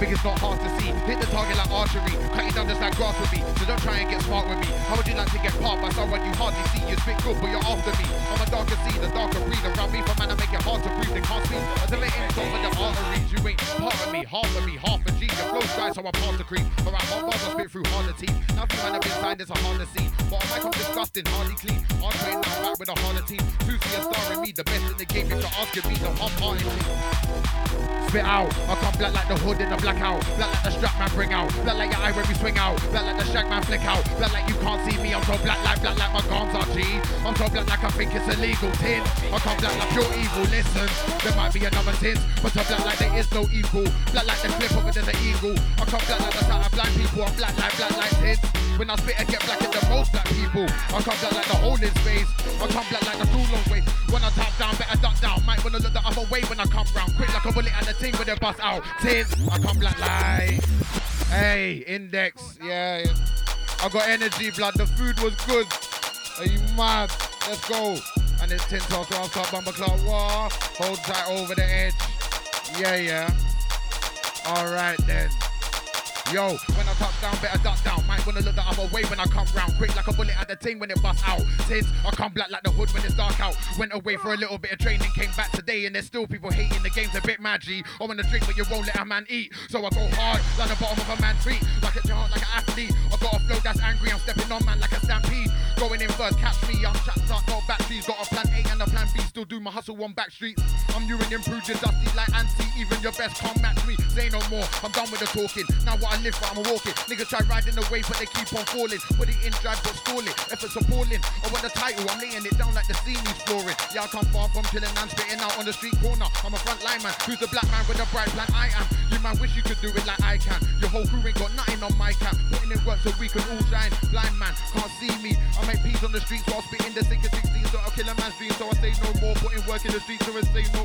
I'm it's not hard to see. Hit the target like archery. Cut you down just like grass would be. So don't try and get smart with me. How would you like to get part by someone you hardly see? You spit good, but you're after me. I'm a darker sea, the darker breed. Around me for man, I make it hard to breathe. They can't speak until it ends over the arteries. You ain't part of me, half of me, half a G. Your flow dry, so I pass the cream. Alright, hot bars, I spit through harder teeth. Now few man have been signed, it's a harder scene. But on mic, I'm disgusting, hardly clean. I'm trained now back with a harder team. To see a star in me, the best in the game. If you're asking me, the me. Spit out, I come black like the hood in the blackout. Black like the strap man bring out. Black like your eye when we swing out. Black like the shag man flick out. Black like you can't see me. I'm so black like black like my guns are G. I'm so black like I think it's illegal tin. I come black like pure evil. Listen, there might be another tin, but I'm black like there is no equal. Black like the flip over there's an eagle. I come black like the sight of blind people. I'm black like black like tin. When I spit, I get black in the most black people. I come black like the hole in space. I come black like the too long way. When I top down, better duck down. Might wanna look the other way when I come round. Quick like a bullet at the team with a bust out. Tin, I come Hey, index, yeah. yeah. I got energy, blood. The food was good. Are you mad? Let's go. And it's tin toss, Rouse Club, Bumper. War. Hold tight over the edge. Yeah, yeah. Alright then. Yo, when I touch down, better duck down. Might wanna look the other way when I come round. Quick like a bullet at the team when it busts out. Since I come black like the hood when it's dark out. Went away for a little bit of training, came back today, and there's still people hating. The game's a bit maggy. I wanna drink, but you won't let a man eat. So I go hard, like the bottom of a man's feet. Like a giant, like an athlete. I got a flow that's angry, I'm stepping on man like a stampede. Going in first, catch me, I'm chapped up, no batteries. Got a plan A and a plan B, still do my hustle on back streets. I'm and improved, dusty like anti. Even your best can't match me. Say no more, I'm done with the talking. Now what I live for, I'm walking. Niggas try riding wave, but they keep on falling. Put it in drive, but stall it. Efforts appalling. I want the title, I'm laying it down like the scene he's flooring. Yeah, I come far from chilling and spitting out on the street corner. I'm a front line man, who's the black man with a bright plan? I am. You man wish you could do it like I can. Your whole crew ain't got nothing on my cap. Putting in work so we can all shine. Blind man, can't see me. I make peace on the streets while spitting the of 16. So I'll kill a man's dream, so I say no more. Putting work in the streets, so I say no.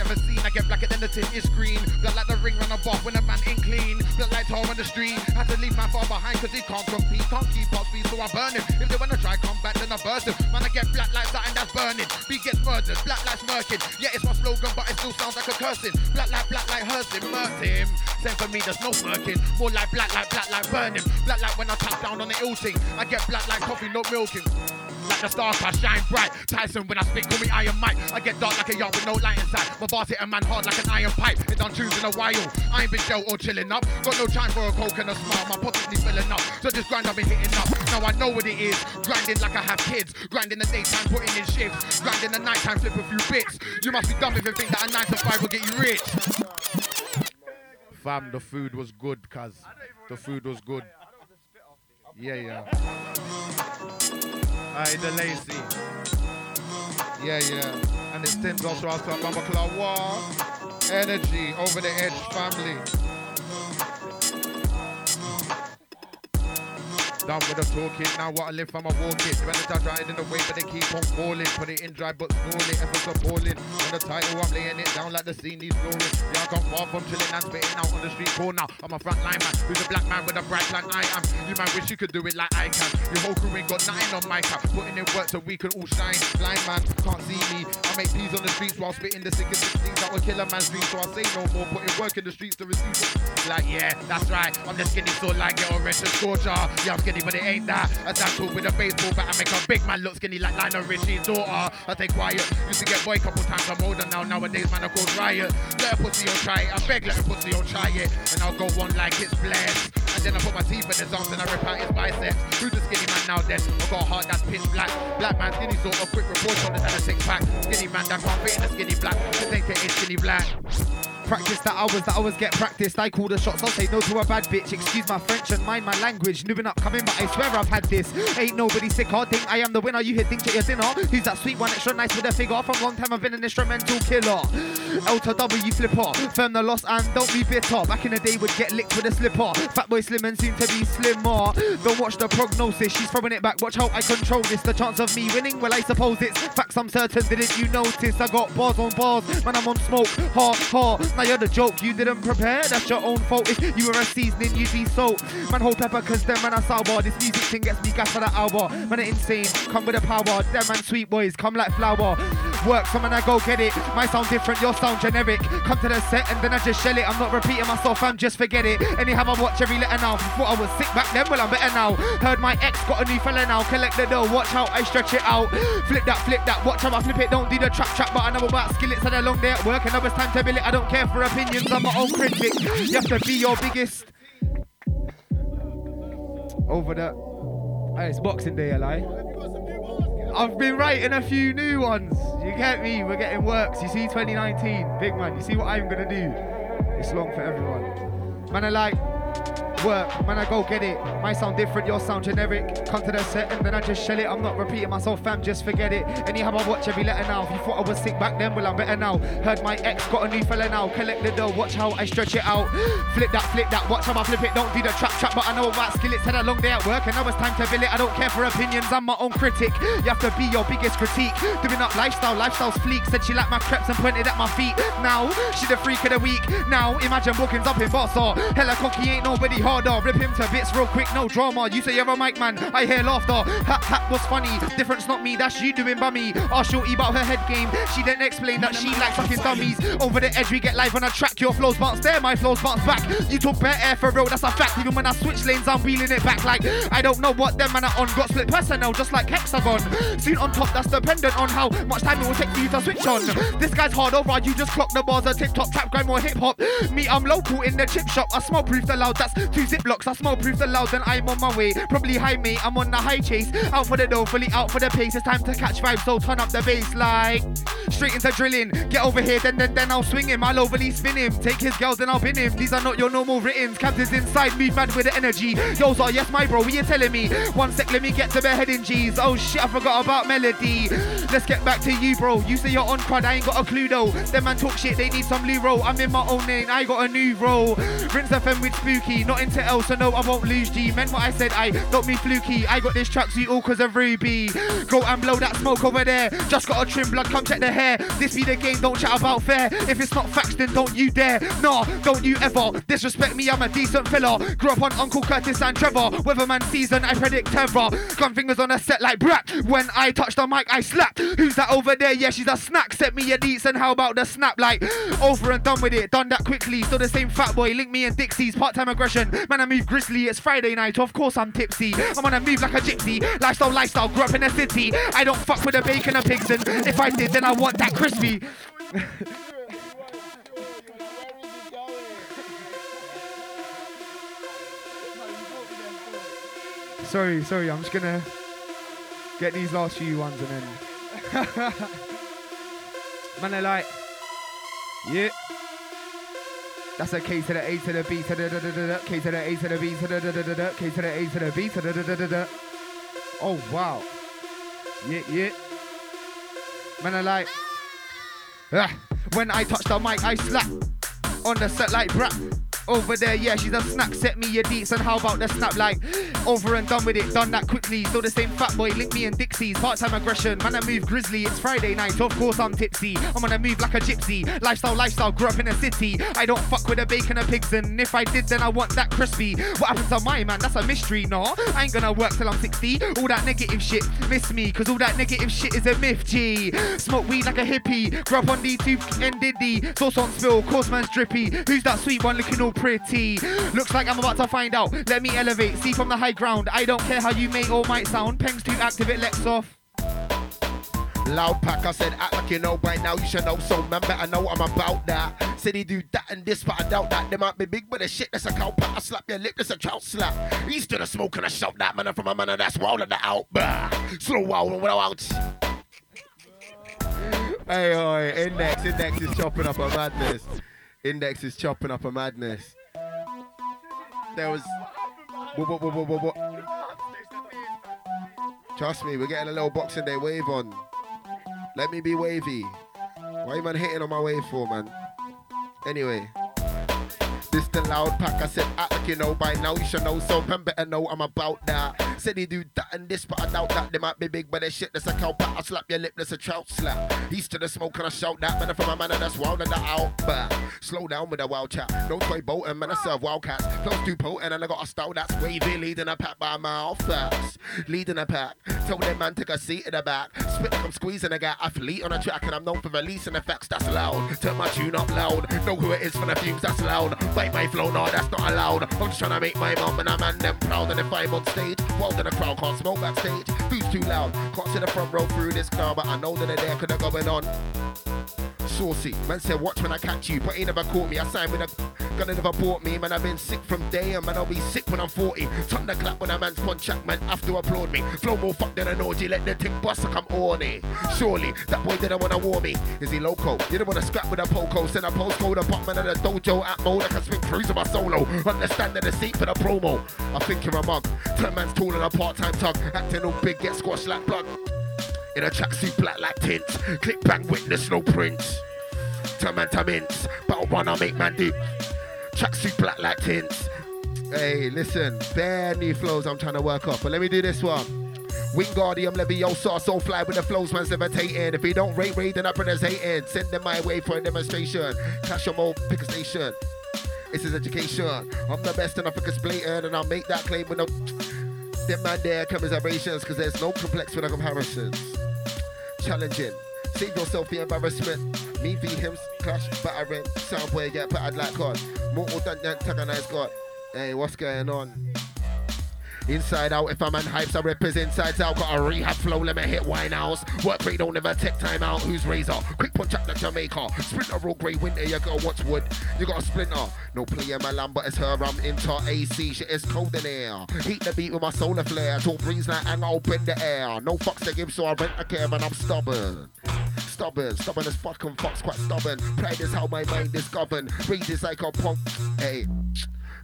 Never seen, I get blacker than the tin is green. Blood like the ring run a bar when a man ain't clean. Blood like tar on the street. Had to leave my far behind cause he can't compete. Can't keep up speed, so I burn him. If they wanna try combat, then I burst him. Man, I get black like something that's burning. B gets murdered, black like smirking. Yeah, it's my slogan, but it still sounds like a cursing. Black like black like Hurston, murked him. Same for me, there's no smirking. More like black like black like burning. Black like when I tap down on the ill thing. I get black like coffee, not milking. Like the stars, I shine bright. Tyson, when I spit, call me Iron Mike. I get dark like a yard with no light inside. My bars hit a man hard like an iron pipe. It done in a while. I ain't been gel or chilling up. Got no time for a coke and a smile. My pockets be filling up. So this grind I've been hitting up. Now I know what it is. Grinding like I have kids. Grinding the daytime, putting in shifts. Grinding the nighttime, flip a few bits. You must be dumb if you think that a 9 to 5 will get you rich. Fam, the food was good, cuz. The food was good. Yeah, yeah. Aye, the lazy. Yeah, yeah. And it's Tints also after Mama Club War. Energy over the edge family. Done with the talking, now what I live from I walk it. The touch right in the way, but they keep on falling. Put it in dry, but snore it. Efforts appalling. On the title, I'm laying it down like the scene he's flooring. Yeah, I come far from chilling and spitting out on the street corner. I'm a front line man, who's a black man with a bright plan. I am. You might wish you could do it like I can. Your whole crew ain't got nothing on my cap. Putting in work so we can all shine. Blind man, can't see me. I make peas on the streets while spitting the sickest things that will kill a man's dream. So I say no more. Putting work in the streets to receive it. Like, yeah, that's right. I'm the skinny so like it or rest scorcher. Yeah, I'm skinny but it ain't that. I tall with a baseball bat and make a big man look skinny like Lionel Richie's daughter. I take quiet. Used to get boy couple times, I'm older now. Nowadays, man, I called riot. Let a pussy on try it. I beg, let a pussy on try it. And I'll go on like it's blessed. And then I put my teeth in his arms and I rip out his biceps. Who's the skinny man now then? I got a heart that's pitch black. Black man, skinny sort of quick report on the a six pack. Skinny man that can't fit in a skinny black. Just ain't getting skinny black. Practice the hours that hours get practiced. I call the shots, I'll say no to a bad bitch. Excuse my French and mind my language. Noobing up coming, but I swear I've had this. Ain't nobody sick, hard think I am the winner. You hit think at your dinner. Who's that sweet one, extra nice with a figure? From long time I've been an instrumental killer. L to W flipper. Firm the loss and don't be bitter. Back in the day would get licked with a slipper. Fat boy slim and soon to be slimmer. Don't watch the prognosis, she's throwing it back. Watch how I control this. The chance of me winning, well I suppose it's facts. I'm certain. Didn't you notice? I got bars on bars. Man, I'm on smoke. Ha ha. Now you're the joke. You didn't prepare. That's your own fault. If you were a seasoning, you'd be salt. Man, hold pepper, cause them man are sour. This music thing gets me gas for the hour. Man, it insane. Come with the power. Them man, sweet boys, come like flour. Work, some man, I go get it. My sound different, your sound generic. Come to the set and then I just shell it. I'm not repeating myself, I'm just forget it. Anyhow, I watch every letter now. Thought I was sick back then, well, I'm better now. Heard my ex got a new fella now. Collect the dough, watch how I stretch it out. Flip that, flip that, watch how I flip it. Don't do the trap trap, but I know about skillets and a long day at work. And now it's time to bill it. I don't care for opinions, I'm my own critic. You have to be your biggest. Over the. Hey, it's Boxing Day, Eli. I've been writing a few new ones. You get me? We're getting works. You see, 2019, big man. You see what I'm gonna do? It's long for everyone. Man, I like work. Man, I go get it. My sound different, your sound generic. Come to the set and then I just shell it. I'm not repeating myself, fam. Just forget it. Anyhow, I watch every letter now. If you thought I was sick back then, well, I'm better now. Heard my ex got a new fella now. Collect the dough. Watch how I stretch it out. Flip that, flip that. Watch how I flip it. Don't do the trap trap, but I know about skill. It's had a long day at work and now it's time to bill it. I don't care for opinions. I'm my own critic. You have to be your biggest critique. Doing up lifestyle, lifestyle's fleek. Said she liked my creps and pointed at my feet. Now she the freak of the week. Now imagine bookings up in Bossa. Hella cocky ain't nobody harder. Rip him to bits real quick, no drama. You say you're a mic man. I hear laughter. Hat hat funny. Difference not me. That's you doing bummy. Ask shorty about her head game. She didn't explain that she likes fucking dummies. Over the edge we get live on a track. Your flows bounce there, my flows bounce back. You talk bare air for real. That's a fact. Even when I switch lanes, I'm wheeling it back like I don't know what them man are on. Got split personnel just like hexagon. Seen on top. That's dependent on how much time it will take for you to switch on. This guy's hard over. You just clock the bars. A tip top trap grind more hip hop. Me, I'm local in the chip shop. I smell proof the loud. That's two ziplocs. I smell proof the loud. Then I'm on my way. Probably high me. I'm on the high chase. Out for the dough. Fully out for the pace. It's time to catch vibes. So turn up the bass like straight into drilling. Get over here. Then then then I'll swing him. I'll overly spin him. Take his girls. Then I'll bin him. These are not your normal writtens. Captain's inside. Move mad with the energy. Yo, so yes, my bro. What you telling me? One sec. Let me get to the heading G's. Oh shit. I forgot about melody. Let's get back to you, bro. You say you're on crud. I ain't got a clue though. Them man talk shit. They need some new role. I'm in my own lane. I got a new role. Rinse FM with spooky. Not into L, so no, I won't lose G. Meant what I said. I don't be fluky. I got this tracksuit all cause of Ruby. Go and blow that smoke over there. Just got a trim blood. Come check the hair. This be the game. Don't chat about fair. If it's not facts, then don't you dare. Nah, don't you ever disrespect me. I'm a decent fella. Grew up on Uncle Curtis and Trevor. Weatherman season. I predict terror. Gun fingers on a set like brat. When I touch the mic, I slap. Who's that over there? Yeah, she's a snack. Set me your a and How about the snap? Like over and done with it. Done that quickly. Still the same fat boy. Link me and Dixie's part-time aggression. Man, I move grizzly. It's Friday night. Of course I'm tipsy. I'm gonna move like a gypsy. Lifestyle, lifestyle. Grew up in the city. I don't fuck with the bacon and pigs. And if I did, then I want that crispy. sorry, sorry. I'm just gonna get these last few ones and then. Man, I like. Yeah. That's a K to the A to the B to the da da da da. K to the A to the B to the da da da da. K to the A to the B to the da da da da. Oh wow. Yeah, yeah. Man, I like. Ah. When I touch the mic, I slap on the set like brat. Over there, yeah, she's a snack. Set me your deets, and how about the snap? Like, over and done with it, done that quickly. Still the same fat boy, link me and Dixie's. Part time aggression, man, I move grizzly. It's Friday night, of course I'm tipsy. I'm gonna move like a gypsy. Lifestyle, lifestyle, grew up in a city. I don't fuck with the bacon and pigs, and if I did, then I want that crispy. What happened to my man? That's a mystery, no. I ain't gonna work till I'm 60. All that negative shit, miss me, cause all that negative shit is a myth, G. Smoke weed like a hippie, up on D2 and Diddy. Sauce on spill, course man's drippy. Who's that sweet one looking all so pretty. Looks like I'm about to find out. Let me elevate, see from the high ground. I don't care how you may or might sound. Pengs too active, it lets off. Loud pack, I said, act like you know by now, you should know. So, man, better know I'm about that. City do that and this, but I doubt that. They might be big, but the shit that's a cow pat. I slap your lip, that's a trout slap. He's to the smoke and I shout that man from a man that's wild and out. Bah. Slow wild and out. Hey, oi, index, index is chopping up a madness. Index is chopping up a madness. There was. Trust me, we're getting a little Boxing Day wave on. Let me be wavy. Why you man hitting on my wave for, man? Anyway. This the loud pack. I said, act like you know by now. You should know, so man better know I'm about that. Said he do that and this, but I doubt that they might be big, but they shit. That's a cow pat. I slap your lip, that's a trout slap. He's to the smoke and I shout that. Man, from my man that's wild and the out. But slow down with a wild chat. No toy boat and man, I serve wildcats. Close too potent and I got a style that's wavy, leading a pack by mouth fast. Leading a pack. Tell them man, take a seat in the back. Spit like I'm squeezing a guy athlete on a track, and I'm known for releasing effects that's loud. Turn my tune up loud. Know who it is for the fumes that's loud. Bite my flow, no, that's not allowed. I'm just trying to make my mom and a man them proud. And if I'm on stage, well, then the crowd can't smoke backstage. Who's too loud? Can't the front row through this car, but I know that they're there, could have going on. Saucy, man said, watch when I catch you, but he never caught me. I signed with a gonna never bought me, man. I've been sick from day, and man, I'll be sick when I'm 40. Thunder clap when a man's contract, man, have to applaud me. Flow more fuck than an orgy, let the thing bust like I'm horny. Surely, that boy didn't wanna war me. Is he loco? You don't wanna scrap with a poco, send a postcode, a pop man at a dojo at mode. I can spin cruise on my solo. Understand the seat for the promo. I think you're a mug. Turn man's tall and a part-time tug. Acting all big, get squashed like plug. In a tracksuit black like tint. Click bang, witness, no prints. Turn man to. Battle run, I make man do. Tracksuit black like tints. Hey, listen, bare new flows I'm trying to work off, But let me do this one. Wingardium Leviosa, so fly with the flows, man's levitating. If he don't rate, rate, then up brothers hating. Send them my way for a demonstration. Cash them all, pick a station. It's his education. I'm the best and I think it's blatant, and I'll make that claim with no. Them man there commiserations, because there's no complex with the comparisons. Challenging. Save yourself the embarrassment. Me v him, clash, battering. Soundboy get battered like God. Mortal than antagonize God. Hey, what's going on? Inside out, if a man hypes, I rip his insides out. Got a rehab flow, let me hit Winehouse. Work rate don't ever take time out. Who's razor? Quick punch up like Jamaica. Sprinter, raw grey winter, your girl wants wood. You got a splinter. No play in my lamb, but it's her. I'm into AC. Shit is cold in here. Heat the beat with my solar flare. Talk breeze like hang out in the air. No fucks to give, so I rent a care, and I'm stubborn. Stubborn, stubborn as fuck and fuck's quite stubborn. Pride is how my mind is governed. Rage is like a punk. Hey.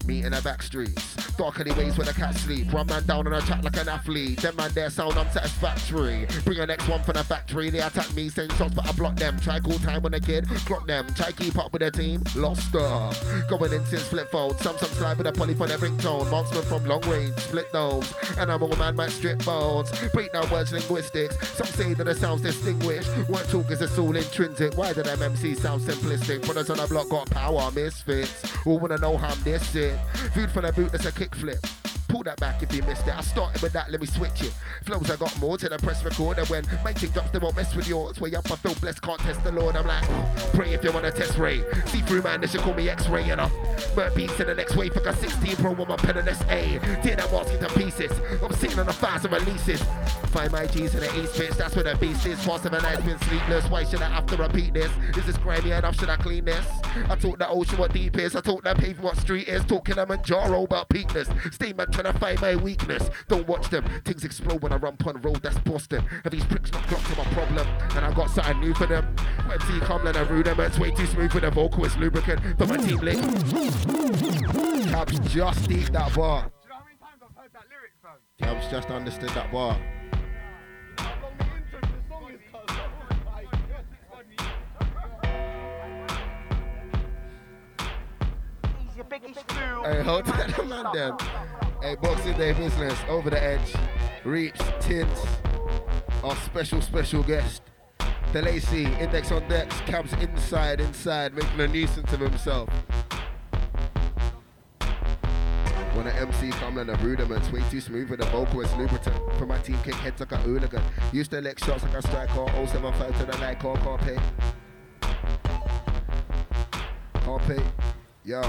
Me in the back streets. Dark ways where the cats sleep. One man down on a track like an athlete. Them man there sound unsatisfactory. Bring a next one from the factory. They attack me, send shots, but I block them. Try call time on a kid, clock them. Try keep up with the team, lost her. Going in since flip phone. Some some slide with a poly for every tone. Marksman from long range, split those. And I'm all man might strip bones. Break down words linguistics. Some say that it sounds distinguished. One talk is it's all intrinsic. Why did MC sound simplistic? Brothers on the block got power, misfits. All wanna know how I'm this it. Food for the boot, that's a kickflip. Pull that back if you missed it. I started with that, let me switch it. Flows, I got more till I press record. And when my thing drops, they won't mess with yours. Way up, I feel blessed, can't test the Lord. I'm like, pray if you want to test ray. See through, man, they should call me X ray, you know. Mert beats in the next wave, I got 16 pro with my pen and SA. Tear that mask into pieces. I'm sitting on the a thousand releases. Find my G's in the East bits, that's where the beast is. Past seven nights been sleepless. Why should I have to repeat this? Is this grimy enough? Should I clean this? I talk the ocean what deep is. I talk the pavement what street is. Talking them and Jaro about peakness. Stay man trying to find my weakness. Don't watch them. Things explode when I run on road. That's Boston. And these pricks not clocked to my problem. And I got something new for them. When T come and I rude them. It's way too smooth with the vocal. It's lubricant for my team link. Cabs just deep that bar. Cabs just understood that bar. Hey, hold on, man, them. Hey, Boxing Day business, over the edge, reach, tints, our special, special guest, the Lacey, index on decks, cabs inside, inside, making a nuisance of himself. When an MC come and the rudiments, way too smooth with the vocal, it's lubricant. For my team, kick heads like a hooligan. Used to lick shots like a striker, 075 to the night call, can't pay. Can't pay. Yo.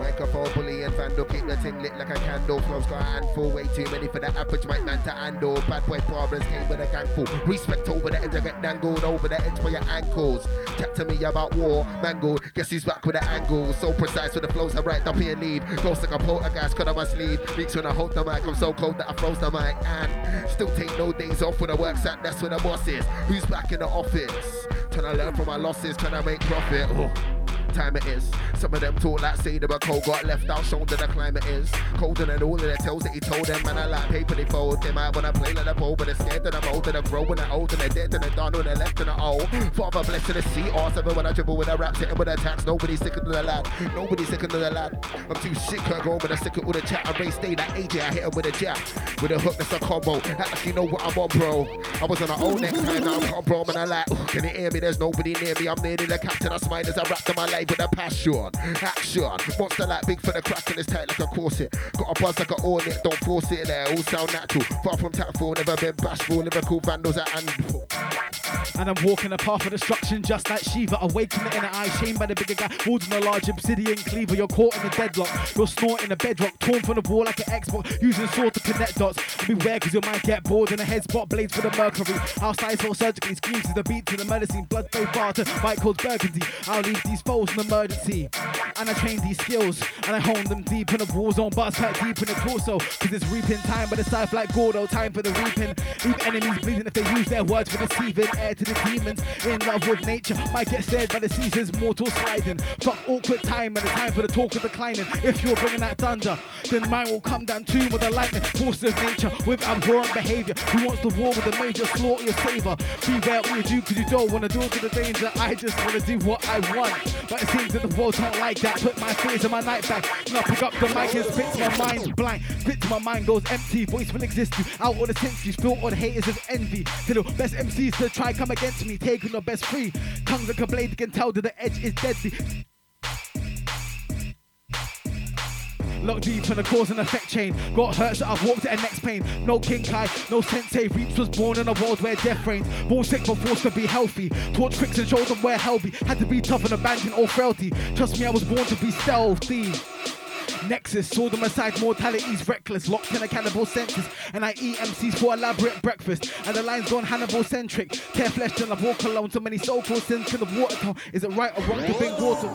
Microphone bully and vandal keep the thing lit like a candle. Flows got a handful, way too many for the average white man to handle. Bad boy problems came with a gang full. Respect over the edge, I get dangled over the edge for your ankles. Chat to me about war, mangled. Guess who's back with the angle? So precise with the flows, I right up here lead. Ghost like a poltergeist, cut on my sleeve. Reach when I hold the mic, I'm so cold that I froze the mic. And still take no days off when I work at, that's where the boss is. Who's back in the office? Trying to learn from my losses, trying to make profit. Oh time it is. Some of them talk like say the cold got left out, shown that the climate is colder than all of the tales that he told them. Man, I like paper they fold. They might wanna play like the pole, but they're scared that I'm old and I grow when they're old and they're dead and they're done when they're left and they're old. Father blessed to the sea, R7 when I dribble with a rap, sitting with attacks. Nobody's sicker than the lad. Nobody's sicker than the lad. I'm too sick, I go, but I'm sick with a chat. I race stay like AJ, I hit him with a jab. With a hook, that's a combo. Act like you know what I'm on, bro. I was on my own next time, now I'm on, bro. Man, I like, can you hear me? There's nobody near me. I'm nearly the captain. I smile as I rap to my life with a passion. Action. Monster like big for the crack and it's tight like a corset. Got a buzz like a ornate, don't force it there. All sound natural. Far from tactful, never been bashful. Lyrical vandals at handful. And I'm walking a path of destruction just like Shiva. Awakening in an eye, shamed by the bigger guy. Holding a large obsidian cleaver. You're caught in the deadlock. You're snorting a bedrock. Torn from the wall like an Xbox. Using a sword to connect dots. Beware cause you might get bored in a head spot. Blades for the mercury. Outside so surgically screams to the beat to the medicine. Blood bay barter. White cold burgundy. I'll leave these foes in emergency. And I train these skills. And I hone them deep in the war zone. Bust pack deep in the torso. Cause it's reaping time by the scythe like Gordo. Oh, time for the reaping. Leave enemies bleeding if they use their words for deceiving. Air to the demons. In love with nature. Might get snared by the seasons. Mortal sliding. Talk awkward time and the time for the talk of declining. If you're bringing that thunder, then mine will come down too with the lightning. Force of nature with abhorrent behavior. Who wants the war with a major slaughter your saver? Beware what you do because you don't want to do it to the danger. I just want to do what I want. But it seems that the world don't like that. Put my fears in my night bag. Now pick up the mic and spit my mind blank. Spit my mind goes empty. Voice will exist you. Out all the senses. Feel all the haters as envy. To the best MCs to try come against me. Taking the best free. Tongues like a blade can tell that the edge is deadly. Locked deep in the cause and effect chain. Got hurt, so I've walked to a next pain. No King Kai, no Sensei. Reaps was born in a world where death reigns. Born sick but forced to be healthy. Taught tricks and showed them where. Had to be tough and abandon all frailty. Trust me, I was born to be stealthy. Nexus, saw them aside, mortality's reckless, locked in a cannibal senses. And I eat MCs for elaborate breakfast. And the line's gone Hannibal centric. Tear flesh and I walk alone. So many so called sins to the water tone. Is it right or wrong to bring water?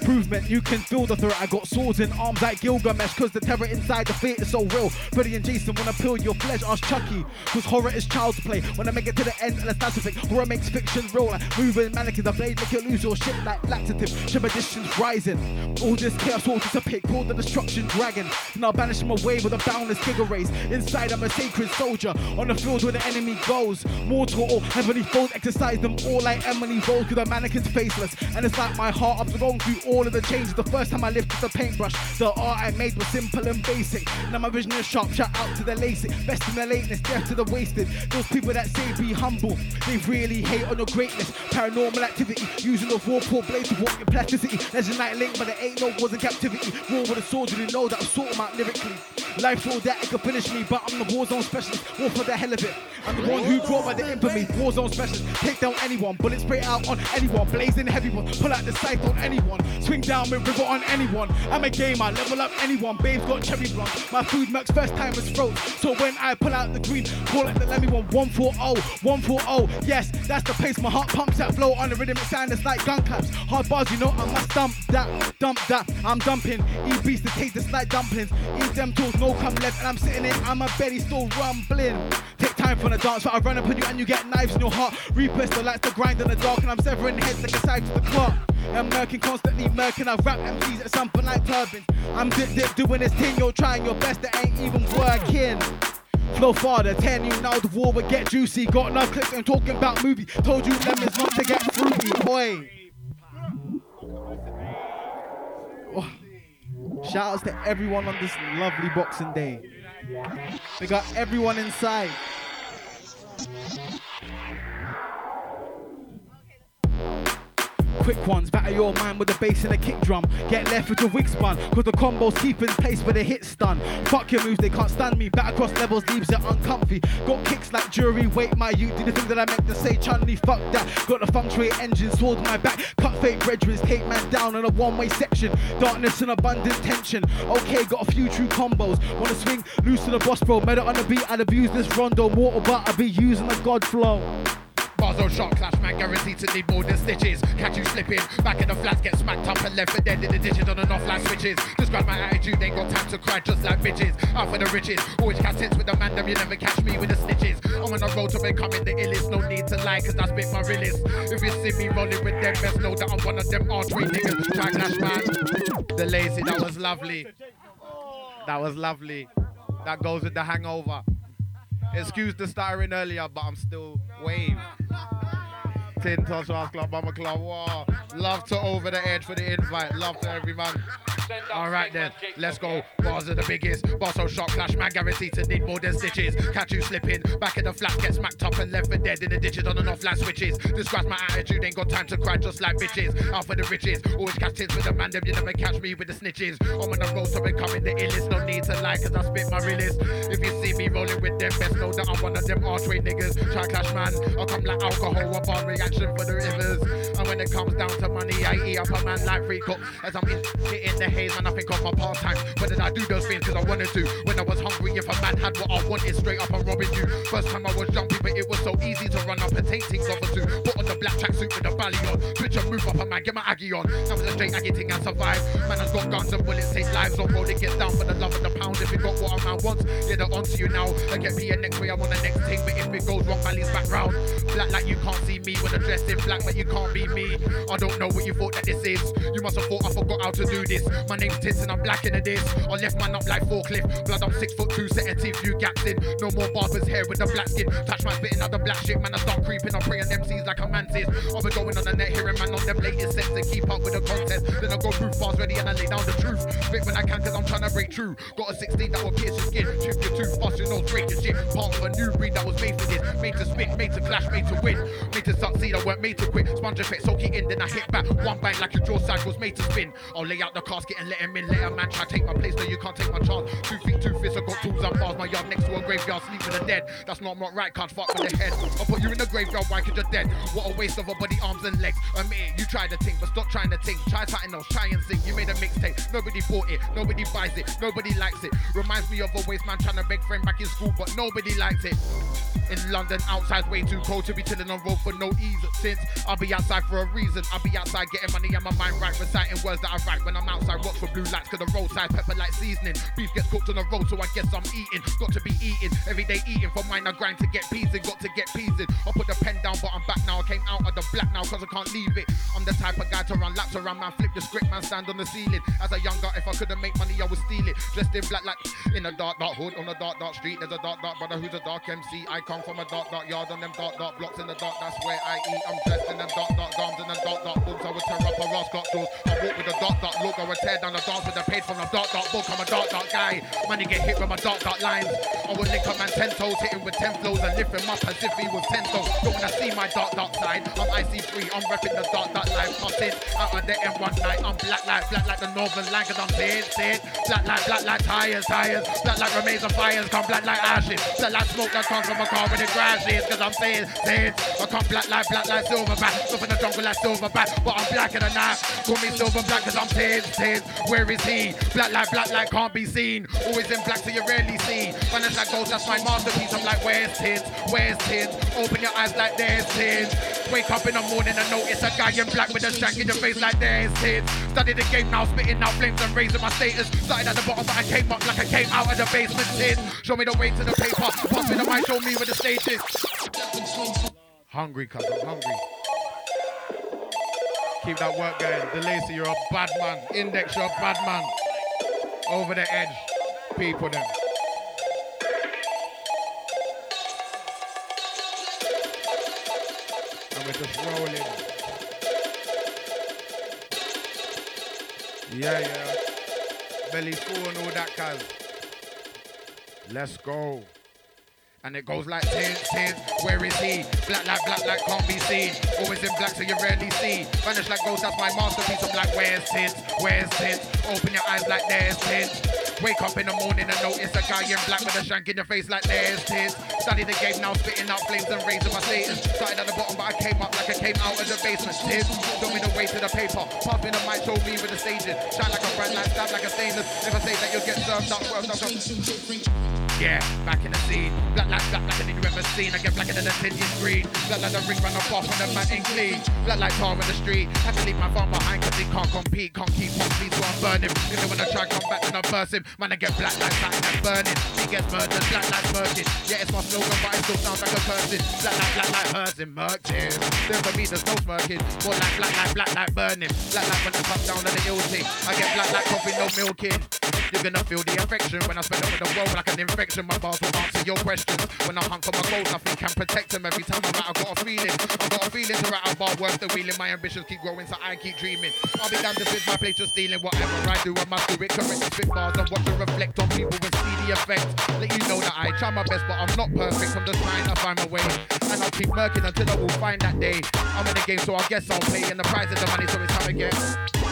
Improvement, you can feel the threat. I got swords in arms like Gilgamesh. Cause the terror inside the fear is so real. Freddy and Jason wanna peel your flesh, ask Chucky. Cause horror is child's play. When I make it to the end, and the scientific. Horror makes fiction real. Like moving mannequins, a blade make you lose your shit like laxative. Ship editions rising. All this chaos will dissipate. Call the destruction dragon. Now banish him away with a boundless figure race. Inside I'm a sacred soldier. On the field where the enemy goes. Mortal or heavenly foes exercise them all like Emily Rose with the mannequin's faceless. And it's like my heart, I'm going through all of the changes. The first time I lifted the paintbrush, the art I made was simple and basic. Now my vision is sharp, shout out to the LASIK. Best in the lateness, death to the wasted. Those people that say be humble, they really hate on your greatness. Paranormal activity, using the raw poor blade to walk your plasticity. Legend night link, but there ain't no wars in captivity. War with a soldier, you know that I'm sort 'em out lyrically. Life's all that, it could finish me, but I'm the warzone specialist. War for the hell of it. I'm the one who brought by the infamy. Warzone specialist. Take down anyone, bullet spray out on anyone. Blazing heavy one, pull out the scythe on anyone. Swing down with river on anyone. I'm a gamer, level up anyone. Babe's got cherry blonde. My food mercs first time is throat. So when I pull out the green, call it the Lemmy one. 140, 140. Yes, that's the pace. My heart pumps that flow on the rhythm. It sounds like gun claps. Hard bars, you know I must dump that, dump that. I'm dumping. Eat beats take this like dumplings. Eat them tools, no come left, and I'm sitting in. I'm a belly still rumbling. Take time for the dance, but I run up on you and you get knives in your heart. Reapers the lights, to grind in the dark, and I'm severing heads like a side to the clock. I'm murking, constantly murking. I rap MCs at something like turbines. I'm dip dip doing this thing, you're trying your best, it ain't even working. Flow farther, 10 you now the war would get juicy. Got enough clips and talking about movie. Told you lemons not to get fruity, boy. Oh. Shout outs to everyone on this lovely Boxing Day. We got everyone inside. Quick ones. Batter your mind with the bass and a kick drum. Get left with the wig spun, cause the combo's keeping pace with a hit stun. Fuck your moves, they can't stand me. Back across levels leaves it uncomfy. Got kicks like jury, wait my youth. Did the thing that I meant to say, Chun-Li, fuck that. Got the funk trade engine, swords my back. Cut fake brethrens, take man down in a one-way section. Darkness and abundant tension. Okay, got a few true combos. Wanna swing, loose to the boss, bro. Meta on the beat, I'd abuse this rondo. Mortal, but I be using the god flow. Bars on shot, clash man guaranteed to need more than stitches. Catch you slipping, back in the flats, get smacked up and left for dead in the ditches on and off like switches. Describe my attitude, ain't got time to cry just like bitches. Out for the riches, always hits with the man, them you never catch me with the snitches. I'm on the road to becoming the illest, no need to lie, cause I spit my realest. If you see me rolling with them, best know that I'm one of them archery niggas. Try clash man. The lazy, that was lovely. That was lovely. That goes with the hangover. Excuse the stuttering earlier, but I'm still wave. Tin Toss House Club, Mama Club. Wow. Love to over the edge for the invite. Love to every man. All right then, let's go. Bars are the biggest. Boss on shot clash, man guaranteed to need more than stitches. Catch you slipping, back in the flat, get smacked up and left for dead in the ditches on and off like switches. Describes my attitude, ain't got time to cry just like bitches. Out for the riches, always catch tits with the man, them you never catch me with the snitches. I'm on the road to becoming the illest, no need to lie, cause I spit my realest. If you see me rolling with them, best know that I'm one of them archway niggas. Try clash man, I'll come like alcohol, a bar reaction for the rivers. And when it comes down to money, I eat up a man like free cook. As I'm in, hitting the haze, man, I think of my pastime. When did I do those things? Cause I wanted to. When I was hungry, if a man had what I wanted, straight up I'm robbing you. First time I was jumpy, but it was so easy to run up and take things off a two. Put on the black tracksuit with the belly on. Switch and move up a man, get my Aggie on. That was a straight Aggie thing and survive. Man has got guns and bullets, take lives on road. It gets down for the love of the pound. If it got what a man wants, yeah, they're onto you now. I get me a next way, I'm on the next thing. But if it goes wrong, Valley's back round. Black like you can't see me when I'm dressed in black, but you can't be me. I don't know what you thought that this is. You must have thought I forgot how to do this. My name's Tints and I'm black in the this. I left man up like forklift. Blood, I'm six foot two, set a teeth, few gaps in. No more barbers hair with the black skin. Touch my spitting out the black shit, man. I start creeping. I'm praying MCs like a mantis. I'll be going on the net, hearing man on them latest sets to keep up with the contest. Then I go through bars ready, and I lay down the truth. Spit when I can, cause I'm trying to break true. Got a 16 that will pierce your skin. Chip your tooth, bust your nose, break your shit. Part of a new breed that was made for this. Made to spit, made to clash, made to win. Made to succeed, I weren't made to quit. Sponge effect, soak in, then I hit back. One bang like your jaw side was made to spin. I'll lay out the casket and let him in. Let a man try take my place, no, you can't take my chance. Two feet, two fists, I got tools and bars. My yard next to a graveyard, sleep with the dead. That's not not right, can't fuck with the head. I'll put you in the graveyard, why could you're dead? What a waste of a body, arms and legs. Admit it, you try to think, but stop trying to think. Try something else, try and sing. You made a mixtape, nobody bought it, nobody buys it, nobody likes it. Reminds me of a waste man trying to beg friend back in school, but nobody likes it. In London, outside's way too cold to be chilling on road for no ease. Since I'll be outside for a reason, I'll be outside getting money and my mind right, reciting words that I write. When I'm outside, watch for blue lights, cause the roadside pepper like seasoning. Beef gets cooked on the road, so I guess I'm eating. Got to be eating, everyday eating. For mine, I grind to get peas got to get peas in. I'll put the pen down, but I'm back now. I came out of the black now, cause I can't leave it. I'm the type of guy to run laps around, man. Flip the script, man. Stand on the ceiling. As a young guy, if I couldn't make money, I would steal it. Dressed in black, like in a dark, dark hood on a dark, dark street. There's a dark, dark brother who's a dark MC. I come from a dark, dark yard on them dark, dark blocks in the dark. That's where I I'm dressed in them dark, dark gowns and them dark, dark boots. I would tear up a rascal doors. I walk with a dark, dark look. I would tear down the dance with the page from the dark, dark book. I'm a dark, dark guy. Money get hit with my dark, dark lines. I would link a man ten toes, hit him with ten flows and lift him up as if he was ten toes. Don't wanna see my dark, dark side. I'm IC3. I'm repping the dark, dark life. Cutting out of the M1 night. I'm black like, black like the northern line. Cause I'm dead, dead. Black like, black like tires, tires. Black like remains of fires. Come black like ashes. Black like smoke that comes from a car the grass is. Cause I'm saying, saying. I come black like, black like silverback. Up in the jungle like silverback. But I'm blacker than that. Call me silver black cause I'm tears, tears. Where is he? Black like, black like can't be seen. Always in black so you rarely see. Finance like gold, that's my masterpiece. I'm like, where's Tints? Where's Tints? Open your eyes like there's Tints. Wake up in the morning and notice a guy in black with a shank in the face like there's Tints. Study the game now, spitting out flames and raising my status. Started at the bottom, but I came up like I came out of the basement. Tints. Show me the way to the paper. Pass me the mic, show me where the stage is. Hungry, cuz I'm hungry. Keep that work going. DeLacy, you're a bad man. Index, you're a bad man. Over the edge. People them. And we're just rolling. Yeah, yeah. Belly full and all that, cuz. Let's go. And it goes like tint, tint, where is he? Black like black like can't be seen. Always in black so you rarely see. Vanish like ghost, that's my masterpiece. I'm like, where's tint? Where's tint? Open your eyes like there's tint. Wake up in the morning and notice a guy in black with a shank in your face like there's tint. Study the game now, spitting out flames and raising my status. Started at the bottom, but I came up like I came out of the basement. Tint, show me the way to the paper. Me the mic, show me with the stages. Shine like a bright light, stab like a stainless. Never say that you'll get served up. Yeah, back in the scene. Black like black like anything you ever seen. I get blacker than a 10 year screen. Black like the ring run off off on the man in clean. Black like tar in the street. Had to leave my farm behind cause he can't compete. Can't keep up, please, so I'm burning. If they wanna try come back, then I burst him. Man, I get black like something that's burning. He gets murdered, black like smirking. Yeah, it's my slogan, but it still sounds like a person. Black like black like hers in merching. Then for me, there's no smirking. More like black like black like burning. Black like when I come down on the ill thing. I get black like coffee, no milking. You're gonna feel the infection when I spend over the world like an infection. My bars will answer your questions. When I hunt for my goals, nothing can protect them. Every time I'm out, I got a feeling. I got a feeling to write a bar worth the wheeling. My ambitions keep growing, so I keep dreaming. I'll be damned if it's my place just stealing. Whatever I do, I must do it correct. Spit bars and watch it reflect on people and see the effect. Let you know that I try my best, but I'm not perfect. I'm just trying to find my way. And I'll keep working until I will find that day. I'm in the game, so I guess I'll play. And the prize is the money, so it's time again.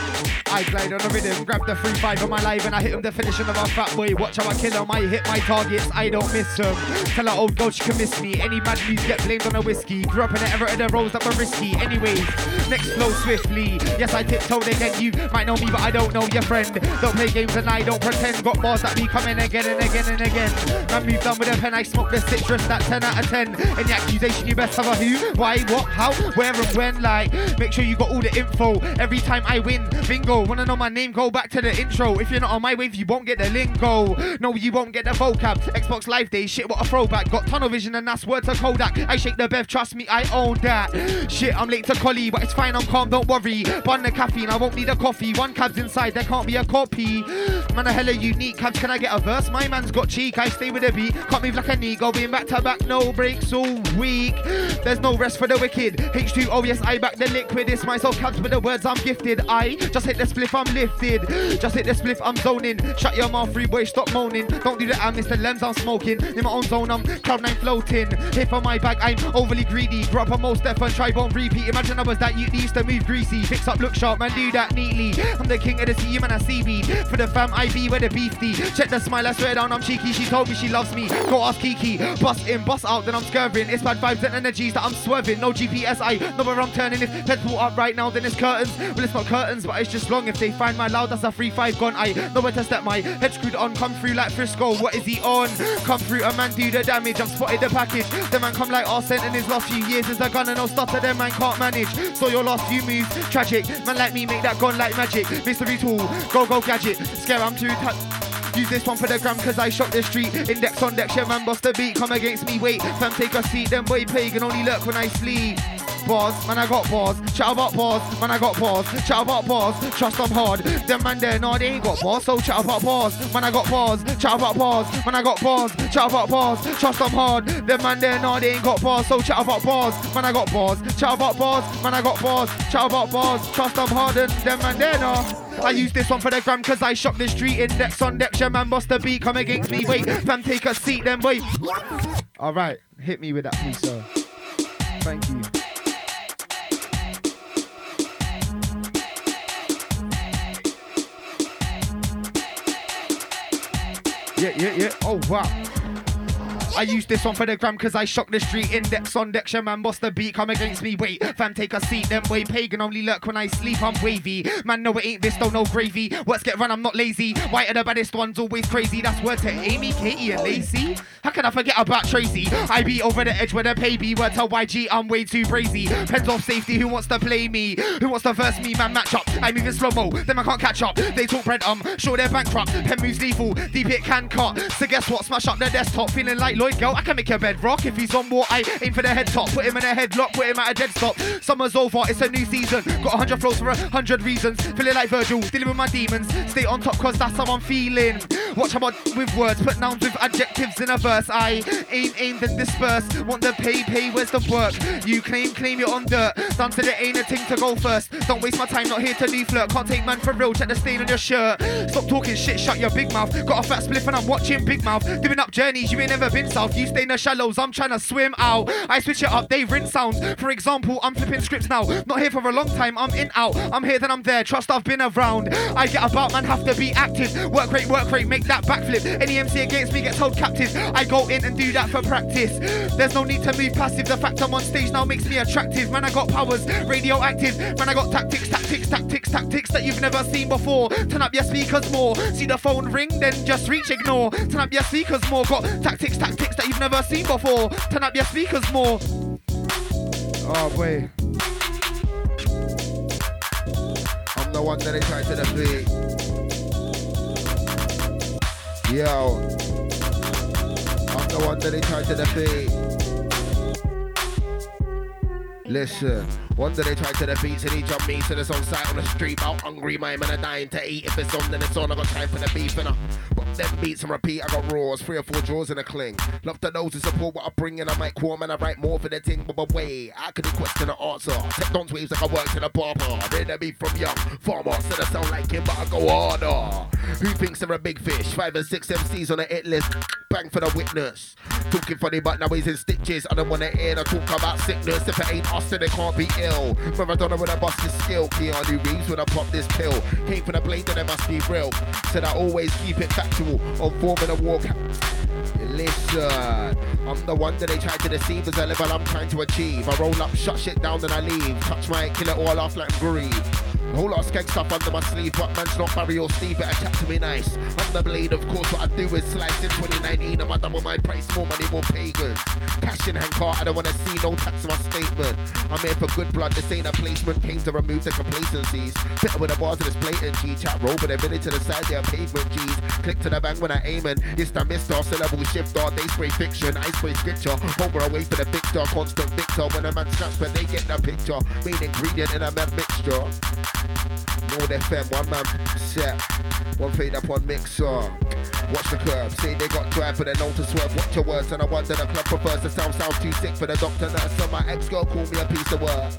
I glide on the rhythm, grab the free five on my live, and I hit him definition of a fat boy. Watch how I kill him, I hit my targets, I don't miss them. Tell her old girl she can miss me. Any bad news get blamed on a whiskey. Grew up in the era of the roles that were risky. Anyways, next flow swiftly. Yes, I tiptoed again. You might know me, but I don't know your friend. Don't play games and I don't pretend. Got bars that be coming again and again and again. Man, moved on with a pen, I smoke the citrus, that 10 out of 10. Any accusation, you best have a who, why, what, how, where, and when. Like, make sure you got all the info. Every time I win, bingo. Wanna know my name? Go back to the intro. If you're not on my wave, you won't get the lingo. No, you won't get the vocab. Xbox Live Day, shit, what a throwback. Got tunnel vision and that's word to Kodak. I shake the bev, trust me, I own that. Shit, I'm late to collie, but it's fine, I'm calm, don't worry. Bun the caffeine, I won't need a coffee. One cab's inside, there can't be a copy. Man, a hella unique. Cabs, can I get a verse? My man's got cheek, I stay with a beat. Can't move like a knee, going back to back, no breaks all week. There's no rest for the wicked. H2, oh yes, I back the liquid. It's myself, cabs with the words I'm gifted. I just hit the spliff, I'm lifted. Just hit the spliff, I'm zoning. Shut your mouth, free boy, stop moaning. Don't do that, I'm Mr. Lems, I'm smoking. In my own zone, I'm cloud nine floating. Hit on my back, I'm overly greedy. Up on most and try won't repeat. Imagine I was that you used to move greasy. Fix up, look sharp, man, do that neatly. I'm the king of the sea, man, I see seaweed. For the fam, I be where the beefy. Check the smile, I swear down, I'm cheeky. She told me she loves me. Go ask Kiki. Bust in, bust out, then I'm scurving. It's bad vibes and energies that I'm swerving. No GPS, I know where I'm turning. If heads pull up right now, then it's curtains. Well, it's not curtains, but it's just long. If they find my loud, that's a free five gone. I know where to step my head screwed on. Come through like Frisco. What is he on? Come through, a man do the damage. I've spotted the package. The man come like Arsene in his last few years is a gun and no stutter. Them man can't manage. So your last few moves, tragic. Man like me make that gun like magic. Mystery tool, go go gadget. Scare, I'm too tight. Use this one for the gram cause I shot the street. Index on deck, yeah man, bust the beat. Come against me, wait. Fam, take a seat. Them boy pagan only lurk when I sleep. Bars, man, I got bars. Chat about bars, man, I got bars. Chat about bars, trust them hard. Them man there, no, they ain't got bars. So chat about bars, man, I got bars. Chat about bars, man, I got bars. Chat about bars, trust them hard. Them man there, no, they ain't got bars. So chat about bars, man, I got bars. Chat about bars, man, I got bars. Chat about bars, trust them hard. Them man there, no. I use this one for the gram cause I shot the street index on deck. Yeah, man, bust the beat, come against me. Wait, fam, take a seat, then wait. Alright, hit me with that, please, sir. Thank you. Yeah, yeah, yeah. Oh, wow. I use this one for the gram cause I shock the street index on deck. Man, boss the beat, come against me. Wait, fam, take a seat. Them way pagan only lurk when I sleep. I'm wavy. Man, no, it ain't this, though, no gravy. Works get run, I'm not lazy. White are the baddest ones, always crazy. That's word to Amy, Katie, and Lacey. How can I forget about Tracy? I be over the edge with a pay Word to YG, I'm way too crazy. Pens off safety, who wants to play me? Who wants to verse me, man, match up? I'm moving slow mo, then I can't catch up. They talk bread, um, sure they're bankrupt. Pen moves lethal, deep it can cut. So guess what? Smash up the desktop, feeling like Lloyd Girl. I can make your bed rock if he's on war. I aim for the head top, put him in a headlock, put him at a dead stop. Summer's over, it's a new season. Got a hundred flows for a hundred reasons. Feeling like Virgil, dealing with my demons. Stay on top cause that's how I'm feeling. Watch how I with words, put nouns with adjectives in a verse. I aim, aimed and dispersed. Want the pay, pay, where's the work? You claim, claim you're on dirt. Done to the ain't a thing to go first. Don't waste my time, not here to do flirt. Can't take man for real, check the stain on your shirt. Stop talking shit, shut your big mouth. Got a fat spliff and I'm watching Big Mouth. Doing up journeys, you ain't never been You stay in the shallows, I'm trying to swim out. I switch it up, they rinse sounds. For example, I'm flipping scripts now. Not here for a long time, I'm in out. I'm here, then I'm there. Trust I've been around. I get about, man, have to be active. Work rate, work rate, make that backflip. Any MC against me gets held captive. I go in and do that for practice. There's no need to move passive. The fact I'm on stage now makes me attractive. Man, I got powers, radioactive. Man, I got tactics, tactics, tactics, tactics that you've never seen before. Turn up your speakers more. See the phone ring, then just reach ignore. Turn up your speakers more. Got tactics, tactics that you've never seen before. Turn up your speakers more. Oh, boy. I'm the one that they try to defeat. Yo. I'm the one that they try to defeat. Listen, one day they tried to defeat, so they jump me to the on site on the street. Out hungry, my man, are dying to eat. If it's on, then it's on. I got time for the beef, and I pop them beats and repeat. I got roars, three or four draws in a cling. Love to know to support what I bring, and I might call, man. I write more for the ting, but, but wait, I could question the answer. Take Don's waves like I worked in a barber. Ready to be from young farmer, said I sound like him, but I go harder. Who thinks they're a big fish? Five and six MCs on the hit list. Bang for the witness. Talking funny, but now he's in stitches. I don't wanna hear the talk about sickness. If it ain't us, then it can't be. Maradona I a busted skill. Keanu Reeves when I pop this pill. Came for the blade, then it must be real. Said I always keep it factual. On form in a walk. Listen, I'm the one that they try to deceive as a level I'm trying to achieve. I roll up, shut shit down, then I leave. Touch my kill it all off like breathe. Whole lot of skank stuff under my sleeve, but man's not Barry or Steve, better chat to me nice. I'm the blade, of course, what I do is slice in 2019. I'm a double my price, more money, more pagans. Cash in hand car, I don't wanna see no tax on my statement. I'm here for good blood, this ain't a placement. Came to remove the complacencies. Better with the bars of this blatant G chat roll, but a minute to the side, yeah, pavement G's. Click to the bang when I aim and it's the mister, syllable shifter. They spray fiction, I spray scripture. Homer away for the victor, constant victor. When a man snaps, but they get the picture. Main ingredient in a mixture. Nord FM, one man set, one fade up on mixer. Watch the curve, say they got drive, but they know to swerve. Watch your words, and I wonder the club prefers the sound sounds too sick for the doctor nurse. So my ex girl call me a piece of work.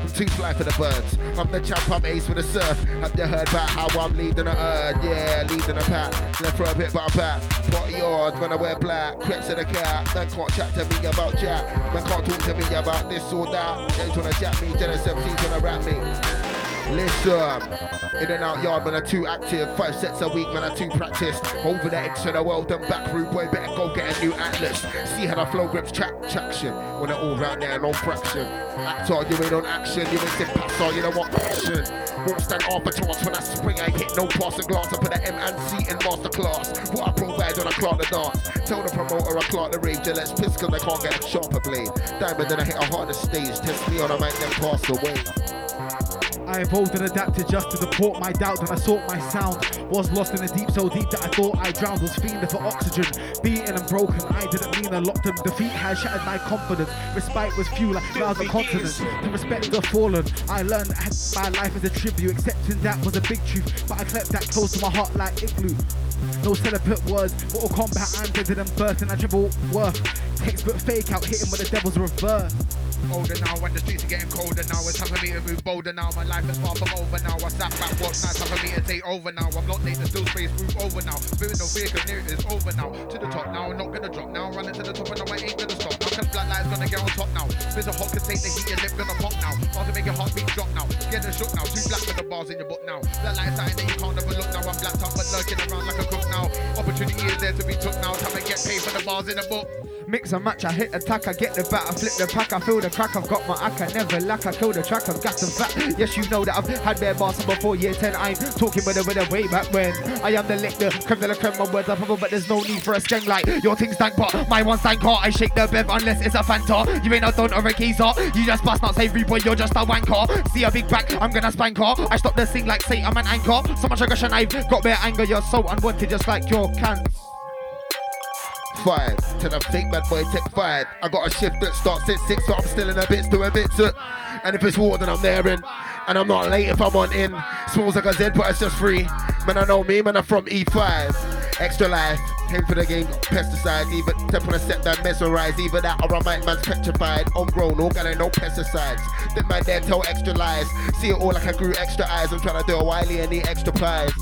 I'm too fly for the birds. I'm the champ, I'm ace for the surf. Have you heard about how I'm leading a herd? Yeah, leading a pack. Left for a bit, but I'm back. Pot yours when I wear black. Creps in the cat. Man can't chat to me about jack. Man can't talk to me about this or that. They tryna jack me, Genesis 17 tryna rap me. Listen, in and out yard, man, I'm too active. Five sets a week, man, I'm too practiced. Over the X and the world and back, rude boy, better go get a new atlas. See how the flow grips track traction. When it all round there, no fraction. Actor, you ain't on action, you ain't sit passer, you know what passion. Won't stand off a chance when I spring, I hit no passing glass. I put an M and C in masterclass. What I provide when I clock the dance. Tell the promoter I clock the rave, let's piss cause I can't get a sharper blade. Diamond, then I hit a harder stage. Test me on, a might then pass away. I evolved and adapted just to support my doubt Then I sought my sound. Was lost in the deep so deep that I thought I drowned. Was fiending for oxygen Beaten and broken. I didn't mean I locked them Defeat has shattered my confidence. Respite was few like clouds of continents To respect the fallen. I learned that my life is a tribute. Accepting that was a big truth But I kept that close to my heart like igloo. No celibate words, Mortal Kombat and didn't burst and I dribble worth. Textbook fake out, hitting with the devil's reverse. Older now, when the streets are getting colder now, it's time for me to move bolder now. My life is far from over now. I sat back, what's nice, time for me to take over now. I'm not late, the still space, move over now. No fear, cause near it is over now. To the top now, I'm not gonna drop now. I'm Running to the top and I ain't gonna stop. Black light's gonna get on top now. Of hot can take the heat, your lip gonna pop now. Bars to make your heartbeat drop now. Getting shook now, too black for the bars in your book now. That light's something that you can't overlook now. I'm blacked out, but lurking around like a cook now. Opportunity is there to be took now. Time to get paid for the bars in the book. Mix and match, I hit attack, I get the bat, I flip the pack, I feel the crack, I've got my ack, I never lack, I kill the track, I've got some fat. Yes, you know that I've had bare bars before year 10, I'm talking with a with a way back when. I am the lick, the creme de la creme, my words are proper, but there's no need for a skeng like your thing's stank pot, my one's stank hot, I shake the bev unless it's a Fanta. You ain't a don or a geezer, you just bust not savory boy, you're just a wanker. See a big back, I'm gonna spank her. I stop the sing like say I'm an anchor. So much aggression, I've got bare anger, you're so unwanted, just like your cans five. To the fake bad boy, take five. I got a shift that starts at six, so I'm still in a bits doing bits. Uh, and if it's water, then I'm there in. And I'm not late if I'm on in. Smalls like a Z, but it's just free. Man, I know me, man, I'm from E5. Extra life, came for the game, pesticides, even step on a set that mesmerize, either that or a mic man's petrified, homegrown, organic, no pesticides. That my dad tell extra lies, see it all like I grew extra eyes, I'm trying to do a Wiley and need extra plies.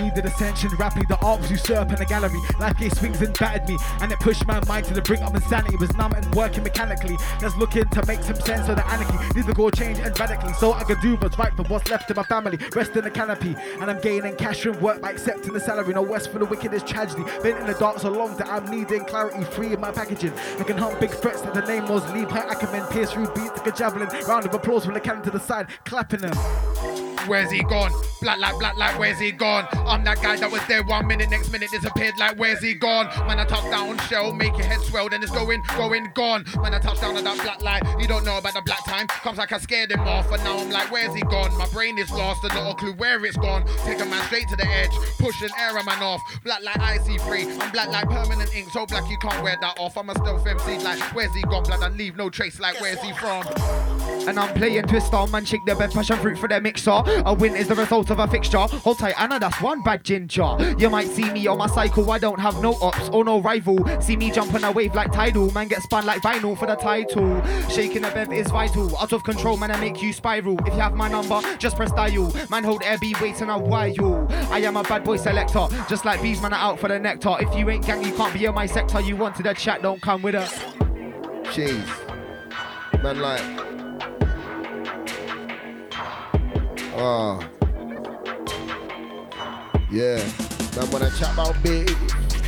Needed ascension, rapping the arms usurp in the gallery. Life gave swings and battered me, and it pushed my mind to the brink of insanity. Was numb and working mechanically. Just looking to make some sense of the anarchy. Need to go change and radically, so I could do what's right for what's left of my family. Rest in the canopy, and I'm gaining cash from work by accepting the salary. No west for the wicked is tragedy. Been in the dark so long that I'm needing clarity, free in my packaging. I can hunt big threats that the name was Pat Ackerman. Pierce through beats like a javelin. Round of applause from the cannon to the side, clapping them. Where's he gone? Black like black like where's he gone? I'm that guy that was there one minute, next minute disappeared like where's he gone? When I touch down shell, make your head swell, then it's going, going, gone. When I touch down on that black light, you don't know about the black time. Comes like I scared him off, and now I'm like, where's he gone? My brain is lost, and not a clue where it's gone. Take a man straight to the edge, push an error man off. Black like icy free, I'm black like permanent ink, so black you can't wear that off. I'm a stealth MC like, where's he gone? Blood and leave no trace like, where's he from? And I'm playing twist on man, shake the best passion fruit for their mixer. A win is the result of a fixture. Hold tight, Anna, that's one bad ginger. You might see me on my cycle, I don't have no ops or no rival. See me jump on a wave like tidal, man, get spun like vinyl for the title. Shaking the bev is vital, out of control, man, I make you spiral. If you have my number, just press dial. Man, hold air, be waiting a while. I am a bad boy selector, just like bees, man, are out for the nectar. If you ain't gang, you can't be in my sector. You wanted a chat, don't come with us. Jeez. Man, like. Oh. Yeah. Man, when I chop out beef,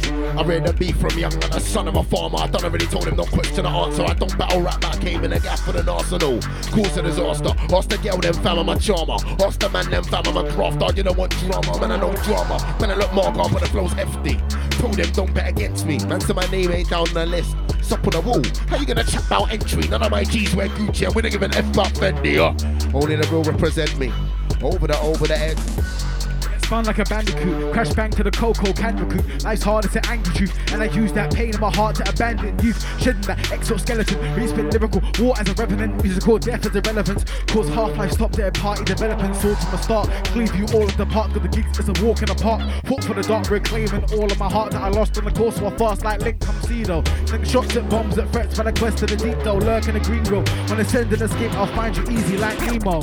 I read the beef from young and a son of a farmer. I done already told him no question to answer. I don't battle rap, I came in a gap for the arsenal. Cause a disaster. Ask the girl, them fam, I'm a charmer. Ask the man, them fam, I'm a crafter. You don't want drama, man, I know drama. Man, I look mark off, but the flow's hefty. Told them don't bet against me. Man, so my name ain't down the list. It's up on the wall. How you gonna chat about entry? None of my G's wear Gucci. I wouldn't give an F about Fendi. Uh. Only the real represent me. Over the over the edge. Spun like a bandicoot, crash bang to the cocoa can recruit. Life's hard, it's an angry truth, and I use that pain in my heart to abandon youth. Shedding that exoskeleton, respin lyrical, war as a revenant, musical death as irrelevance. Cause half life stop their party developing, swords from the start. Cleave you all of the park of the gigs, is a walk in the park. Fought for the dark, reclaiming all of my heart that I lost in the course of a fast like Link, come see though. Think shots at bombs at threats, but I quest to the deep though. Lurk in the green room, when I send an escape, I'll find you easy like Nemo.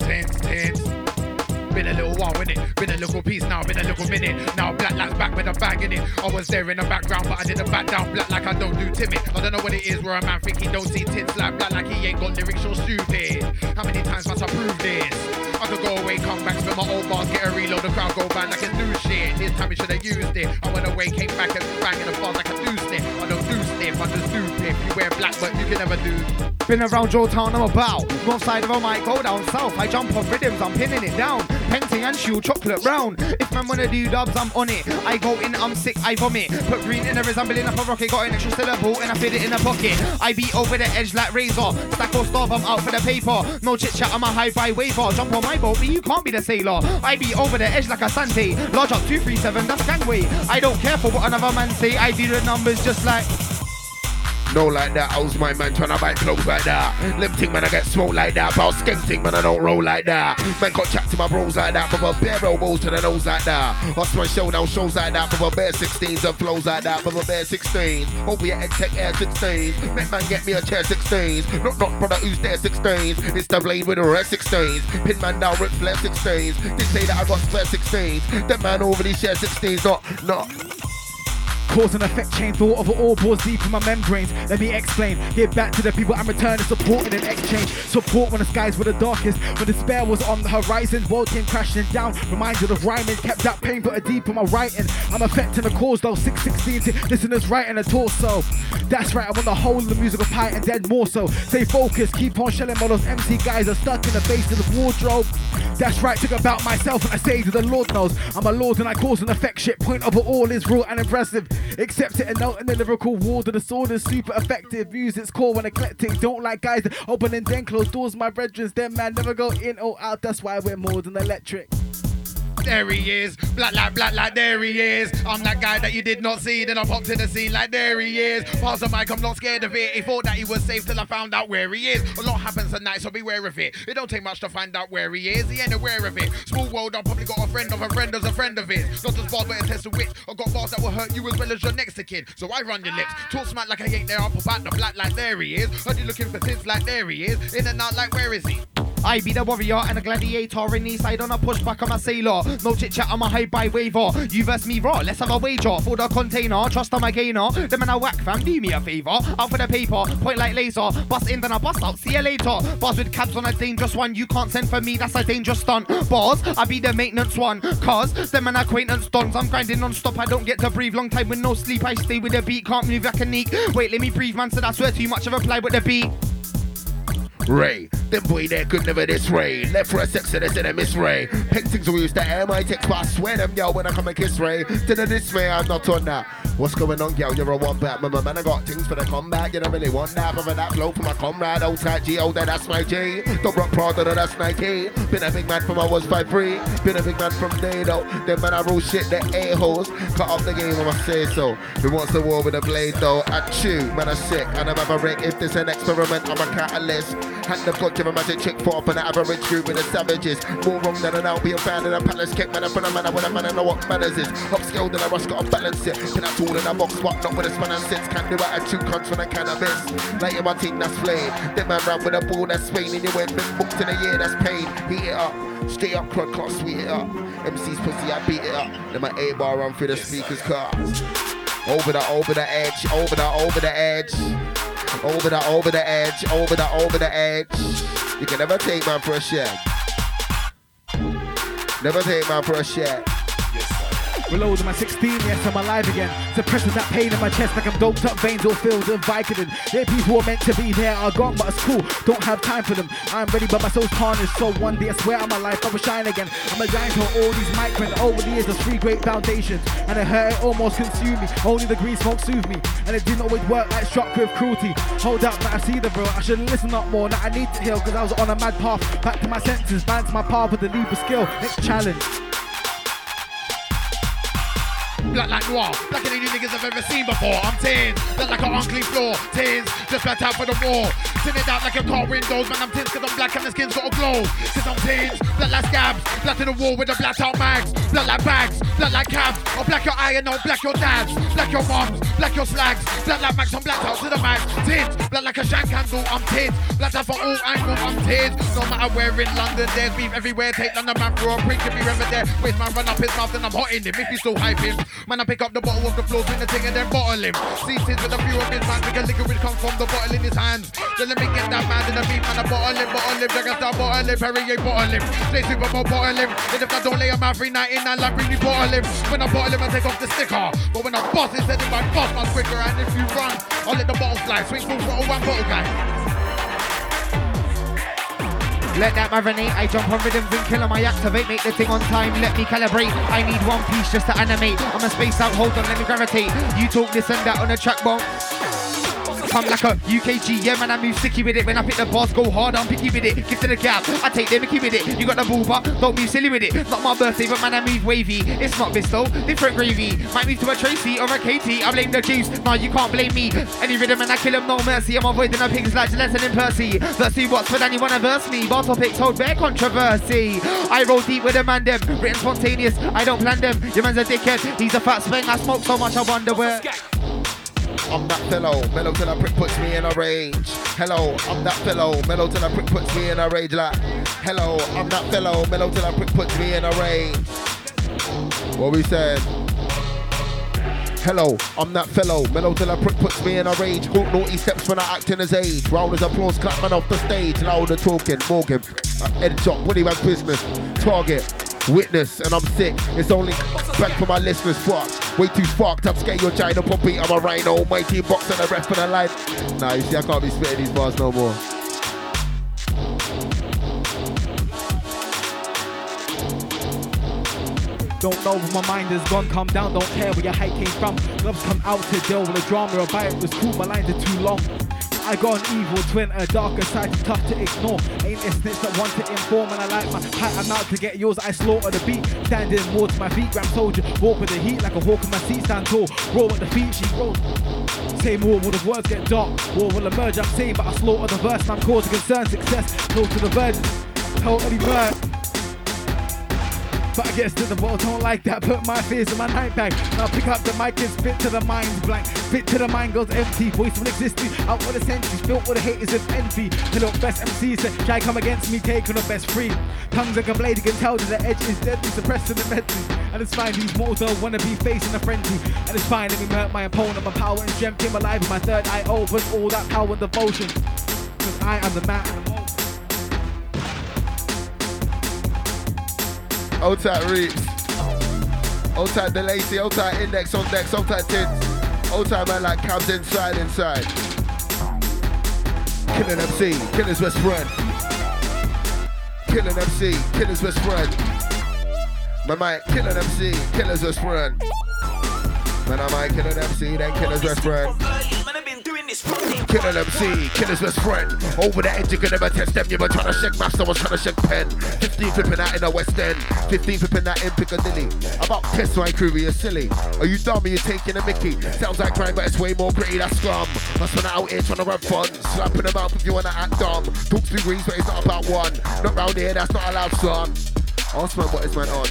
Tense, tense. Been a little while in it, been a little piece now, been a little minute. Now black lights back with a bag in it. I was there in the background, but I didn't back down. Black like I don't do timid. I don't know what it is where a man think he don't see tits like black like he ain't got lyrics or stupid. How many times must I prove this? I could go away, come back, spin my old bars, get a reload, the crowd go bang like a new shit. This time we should have used it. I went away, came back and banging the bars like a do snip. I don't do I just do pip. You wear black, but you can never do. Been around your town, I'm about. North side of a mic, go down south. I jump on rhythms, I'm pinning it down. Painting and shoe, chocolate brown. If man wanna do dubs, I'm on it. I go in, I'm sick, I vomit. Put green in a resembling up a rocket. Got an extra syllable and I fit it in a pocket. I beat over the edge like razor. Stack or starve, I'm out for the paper. No chit chat, I'm a high fi waiver. Jump on my boat, but you can't be the sailor. I beat over the edge like a Sante. Large up 237, that's gangway. I don't care for what another man say. I do the numbers just like. No like that, how's my man tryna buy clothes like that? Limp ting man, I get smoke like that. Bow skink ting man, I don't roll like that. Man got chat to my bros like that, but a bare elbows to the nose like that. Us my show showdown shows like that, but bare 16s and flows like that, but a bare 16s. Hope your head tech air 16s. Make man get me a chair 16s. Not not brother who's there 16s. It's the blade with the rest 16s. Pin man down with flare 16s. They say that I got spare 16s. That man over these share 16s. Not not. Cause and effect chain thought of it all bores deep in my membranes. Let me explain. Give back to the people I'm returning support in an exchange. Support when the skies were the darkest. When despair was on the horizon. World came crashing down. Reminded of rhyming. Kept that pain but a deep in my writing. I'm affecting the cause though. 616 to listeners writing a torso. That's right. I want the whole of the musical pie and then more so. Stay focused. Keep on shelling while those MC guys are stuck in the base of the wardrobe. That's right. Took about myself and I say to the Lord knows. I'm a lord and I cause and effect shit. Point of it all is real and impressive. Accept it and note in the lyrical wall that the sword is super effective. Use its core when eclectic. Don't like guys that open and then close doors. My brethren, them man never go in or out. That's why we're more than electric. There he is, black like black like there he is. I'm that guy that you did not see, then I popped in the scene like there he is. Pass the mic, I'm not scared of it. He thought that he was safe till I found out where he is. A lot happens tonight, so beware of it. It don't take much to find out where he is. He ain't aware of it. Small world, I probably got a friend of a friend as a friend of his. Not just bars, but a test of wit. I got bars that will hurt you as well as your next to kid. So I run your lips. Talk smack like I ain't there. I'll pop out the black like there he is. Heard you looking for tints like there he is. In and out like where is he? I be the warrior and a gladiator in the side on a pushback, I'm a sailor. No chit chat, I'm a high by waiver. You verse me raw, let's have a wager for the container. Trust on my gainer. Them man I whack fam, do me a favour. Out for the paper, point like laser. Bust in, then I bust out, see you later. Bars with cabs on a dangerous one, you can't send for me, that's a dangerous stunt. Bars, I be the maintenance one. Cause them an acquaintance dons, I'm grinding non stop, I don't get to breathe. Long time with no sleep, I stay with the beat, can't move like a neek. Wait, let me breathe, man, so I swear too much of a play with the beat. Ray, them boy there could never this Ray. Left for a sex and I miss Ray. Pick things we used to air my text, but I swear them yo when I come and kiss Ray. To the dismay, I'm not on that. What's going on, girl? You're a one back. My man, I got things for the comeback. You don't really want that, but that flow for my comrade. Old tight G, oh, that's my G. Don't rock Prada, that's Nike. Been a big man from I was 5'3. Been a big man from day though. Them man, I rule shit, the a-holes. Cut off the game, when I say so. Who wants the war with a blade though? I chew, man, I'm sick. And I'm a wreck. If this an experiment, I'm a catalyst. The got a magic chick for up an average group with the savages. More wrong than an Albion fan in a palace kick, man. up in a man, when a man, I know what manners is. Upscale, then I rush, gotta balance it. Can I tool in a box, but not with a span and sits. Can do it at two cunts when I cannabis. In my team, that's flame. Then man run with a ball that's Spain, and you went been booked in a year, that's pain. Heat it up. Straight up, crud, can't sweet it up. MC's pussy, I beat it up. Then my A bar run through the speakers, cars. Over the, over the edge, over the, over the edge. Over the, over the edge, over the, over the edge. You can never take my a. Never take man for a shag. My 16, yes, I'm alive again. Suppressing that pain in my chest like I'm doped up veins all filled with Vicodin. Yeah, people are meant to be there are gone, but it's cool. Don't have time for them. I'm ready, but my soul's tarnished. So one day I swear on my life I will shine again. I'm a giant all these microns. Over the years, there's three great foundations. And I hurt it almost consumed me. Only the green smoke soothed me. And it didn't always work like struck with cruelty. Hold up, but I see the bro. I should listen up more. Now I need to heal, cause I was on a mad path. Back to my senses, back to my path with a leap of skill. Next challenge. Black like noir, blacker than you niggas have ever seen before. I'm Tints, black like an unclean floor. Tints, just blacked out for the war. Tin it out like a car windows, man. I'm Tints cause I'm black and the skin's got a glow. Cause I'm Tints, black like scabs, black to the wall with the blacked out mags. Black like bags, black like cabs. I'll black your eye and I'll black your dads. Black your moms, black your slags. Black like max, I'm blacked out to the max. Tints, black like a shank candle, I'm Tints. Blacked out for all angles, I'm Tints. No matter where in London, there's beef everywhere. Take London man for a prick if you ever there. Waste man run up his mouth and I'm hot in him. If you still him, man, I pick up the bottle off the floor, bring the thing and then bottle him. Tins with a few of his man, because liquid comes from the bottle in his hands. Then let me get that man in the beat, man, I bottle him, bottle him, drag start bottle him, Perrier bottle him. Play Super Bowl bottle him. And if I don't lay him out 399, like really bottle him. When I bottle him, I take off the sticker. But when I boss, instead of my boss, man quicker. And if you run, I'll let the bottle fly. Swing full throttle, one bottle guy. Let that marinate, I jump on rhythm, bring killer my activate, make the thing on time, let me calibrate. I need one piece just to animate. I'm a space out, hold on, let me gravitate. You talk this and that on a track bomb. Come like a UKG, yeah man, I move sticky with it. When I pick the boss, go hard, I'm picky with it. Give to the gap, I take the Mickey with it. You got the ball, but don't move silly with it. Not my birthday, but man, I move wavy. It's not this though, different gravy. Might move to a Tracy or a KT. I blame the juice, nah, you can't blame me. Any rhythm and I kill him, no mercy. I'm avoiding the pigs like Gillette and Percy. Let's see what's for anyone wanna verse me. Bar topics hold bare controversy. I roll deep with a man, them. Written spontaneous, I don't plan them. Your man's a dickhead, he's a fat speng. I smoke so much, I wonder where. I'm that fellow, mellow till a prick puts me in a rage. Hello, I'm that fellow, mellow till a prick puts me in a rage. Like, hello, I'm that fellow, mellow till a prick puts me in a rage. What we said? Hello, I'm that fellow, mellow till a prick puts me in a rage. Hook naughty steps when I act in his age. Round as applause, clap man off the stage. Louder talking, Morgan. Uh, Jock, Woody Man's business. Target, witness, and I'm sick. It's only back for my listeners. Fuck, way too fucked. I'm scared your giant puppy. I'm a rhino, mighty box and a ref for the line. Nah, you see, I can't be spitting these bars no more. Don't know where my mind is gone, calm down, don't care where your height came from. Gloves come out to deal with the drama, a was cool, my lines are too long. I got an evil twin, a darker side, tough to ignore. Ain't a snitch that want to inform, and I like my height. I'm out to get yours. I slaughter the beat, standing more to my feet. Gram soldier, walk with the heat like a hawk in my seat. Stand tall, roll with the feet. She rolls. Say more, will the words get dark? War will emerge. I'm saying, but I slaughter the verse. I'm causing concern, success, close to the verge. Totally burnt. But I guess that the world don't like that. Put my fears in my night bag. Now pick up the mic and spit to the mind's blank. Spit to the mind goes empty. Voice will exist out for the centuries. Built with the haters of envy. Look best MCs that try come against me, taking the best free. Tongues like a blade, you can tell that the edge is deadly, suppressing the mentally. And it's fine, these mortals don't wanna be facing a frenzy. And it's fine, let me murk my opponent. My power and strength came alive with my third eye open. All that power and devotion. Cause I am the man. Reeps. Old tight DeLacy, tight Index on deck, old tight Tints. Tight man like cabs inside, inside. Killing MC, killer's best friend. Killing MC, killer's best friend. My mic, killing MC, killer's best friend. Man, I might killing MC, then killer's best friend. Killing MC, killer's best friend. Over the edge, you can never test them. You were trying to shake maths, I was trying to shake pen. 15 flipping out in the West End, 15 flipping out in Piccadilly. About test my crew, you're silly. Are you dumb? Are you taking a Mickey? Sounds like crime, but it's way more gritty, that's scum. Must run out here trying to have fun. Slapping them out if you wanna act dumb. Talks degrees, but it's not about one. Not round here, that's not allowed, son. Ask man what is man on.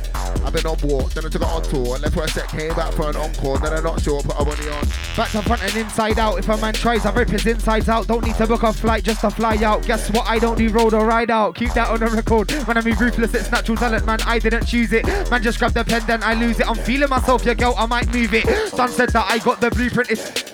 I've been on war, then I took it on tour. Left for a sec, came back for an encore. Then I'm not sure, put a money on. Back to front and inside out. If a man tries, I rip his insides out. Don't need to book a flight just to fly out. Guess what? I don't do road or ride out. Keep that on the record. When I move ruthless, it's natural talent, man. I didn't choose it. Man, just grab the pen, then I lose it. I'm feeling myself, your girl. I might move it. Son said that I got the blueprint. It's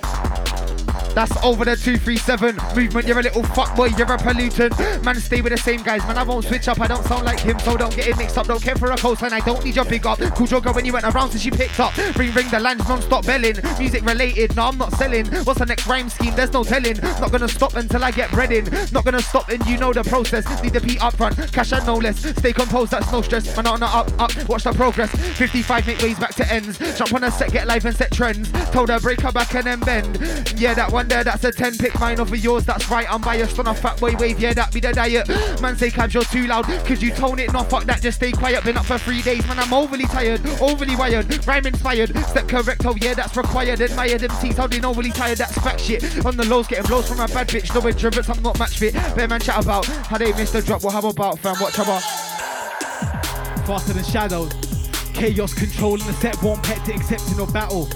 that's over the 237 movement. You're a little fuckboy, you're a pollutant. Man, stay with the same guys. Man, I won't switch up. I don't sound like him, so don't get it mixed up. Don't care for a coastline. I don't need your big up. Cool joker when you went around since she picked up. Ring ring the lines non-stop belling. Music related. No, I'm not selling. What's the next rhyme scheme? There's no telling. Not gonna stop until I get bread in. Not gonna stop and you know the process. Need the beat up front. Cash and no less. Stay composed. That's no stress. Man, on up up. Watch the progress. 55 make ways back to ends. Jump on a set, get live and set trends. Told her break her back and then bend. Yeah, that one there. That's a 10 pick mine over yours, that's right. I'm biased on a fat boy wave, yeah, that be the diet. Man say cabs, you're too loud. Could you tone it? No, fuck that, just stay quiet. Been up for three days, man, I'm overly tired, overly wired. Rhyme inspired, step correct, oh yeah, that's required. Admired MCs, how they overly tired, that's fact shit. On the lows, getting blows from a bad bitch. No introverts, I'm not match fit. Bear man chat about how they missed the drop. Well, how about fam? Watch about. Uh, faster than shadows. Chaos controlling the set, won't pet to accepting battle.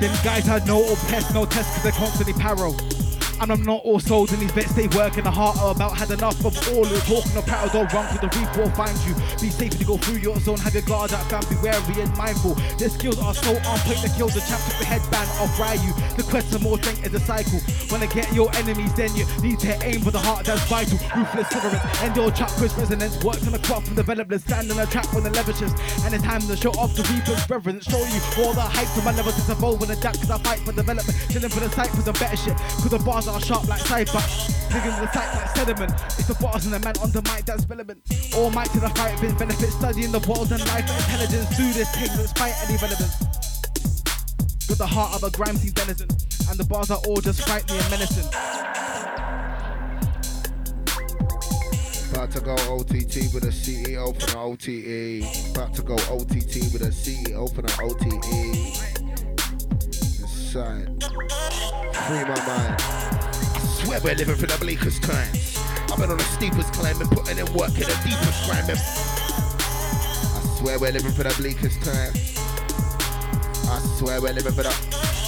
Them guys had no or pest, no test, cause they're constantly paro. And I'm not all sold in these bets they work in the heart are about had enough of all the talking of parallel run through the reap will find you. Be safe to go through your zone, have your guard up, fam, be wary and mindful. Their skills are so on point to kill the champ with the headband, fry you. The quest for more strength is a cycle. When I get your enemies, then you need to aim for the heart that's vital. Ruthless cigarettes, and your chakras resonance. Work on the crop from development, stand on the track when the lever shifts. And it's time to show off the reaper's reverence. Show you all the hype to my level to evolve and adapt, cause I fight for development. Chilling for the for some better shit. Cause the bars are sharp like cyber. Digging the sight like sediment. It's the bars and the man on the mic that's relevant. All mic to the fight, been benefit studying the world and life intelligence. Do this, take this fight any relevance. Got the heart of a scene denizen. And the bars are all just frightening and menacing. About to go OTT with a CEO for the OTE. About to go OTT with a CEO for the OTE. Free my mind. Swear we're living for the bleakest times. I've been on the steepest climb and putting in work in the deepest grime. I swear we're living for the bleakest times. I swear we're living for the.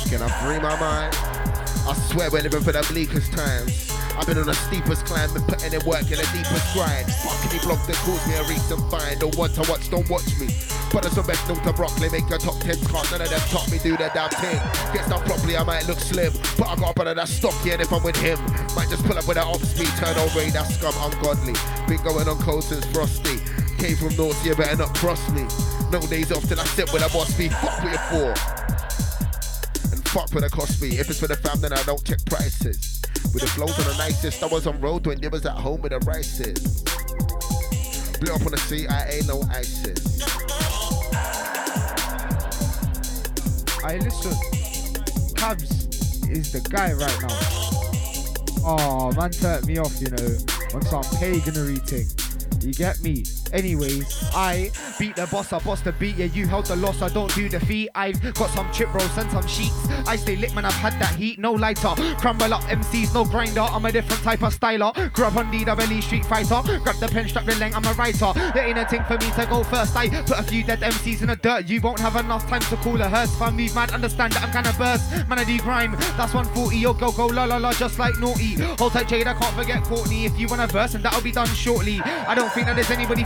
Can I free my mind? I swear we're living for the bleakest times. I've been on the steepest climb and putting in work in the deepest grind. Fuck any blog that calls me a recent find. Don't want to watch, don't watch me. But as a best note to broccoli, make your top 10 can't none of them top me do the damn thing. Gets done properly, I might look slim. But I got a brother that's stocky, and if I'm with him, might just pull up with that off speed, turn over, that scum ungodly. Been going on cold since frosty. Came from north, you better not cross me. No days off till I sit with a boss me. Fuck with you for. Fuck with a cost me. If it's for the fam, then I don't check prices. With the flows on the nicest, I was on road when you was at home with the rices. Blew up on the sea, I ain't no ISIS. I listen. Cabs is the guy right now. Oh, man turned me off, you know, on some paganary thing. You get me? Anyways, I beat the boss, I boss the beat. Yeah, you held the loss, I don't do defeat. I've got some chip rolls and some sheets. I stay lit, man, I've had that heat. No lighter, crumble up MCs, no grinder. I'm a different type of styler. Up on DWE Street Fighter. Grab the pen, strap the length, I'm a writer. There ain't a thing for me to go first. I put a few dead MCs in the dirt. You won't have enough time to call a hearse. If I move mad, understand that I'm kinda burst. Man, I do grime. That's 140. Yo, go, go, la la la, just like naughty. Hold tight, Jade, I can't forget Courtney. If you want a verse, and that'll be done shortly. I don't think that there's anybody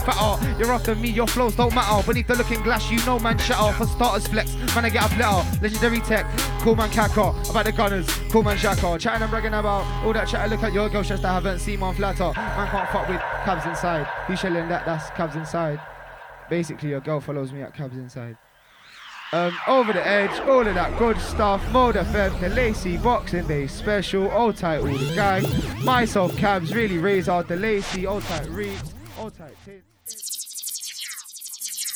You're after me, your flows don't matter. Beneath the looking glass, you know man shatter. For starters, flex, man, I get up letter. Legendary tech, cool man Kaka. About the gunners, cool man Shaka. Chatting and bragging about all that chat. Look at your girl, just I haven't seen one flatter. Man can't fuck with cabs inside. Who's shelling that? That's cabs inside. Basically, your girl follows me at cabs inside. Um, over the edge, all of that good stuff. Mode FM, DeLacy Boxing Day special, old tight all the guys. Myself, cabs, really raise out DeLacy, old tight reads, old tight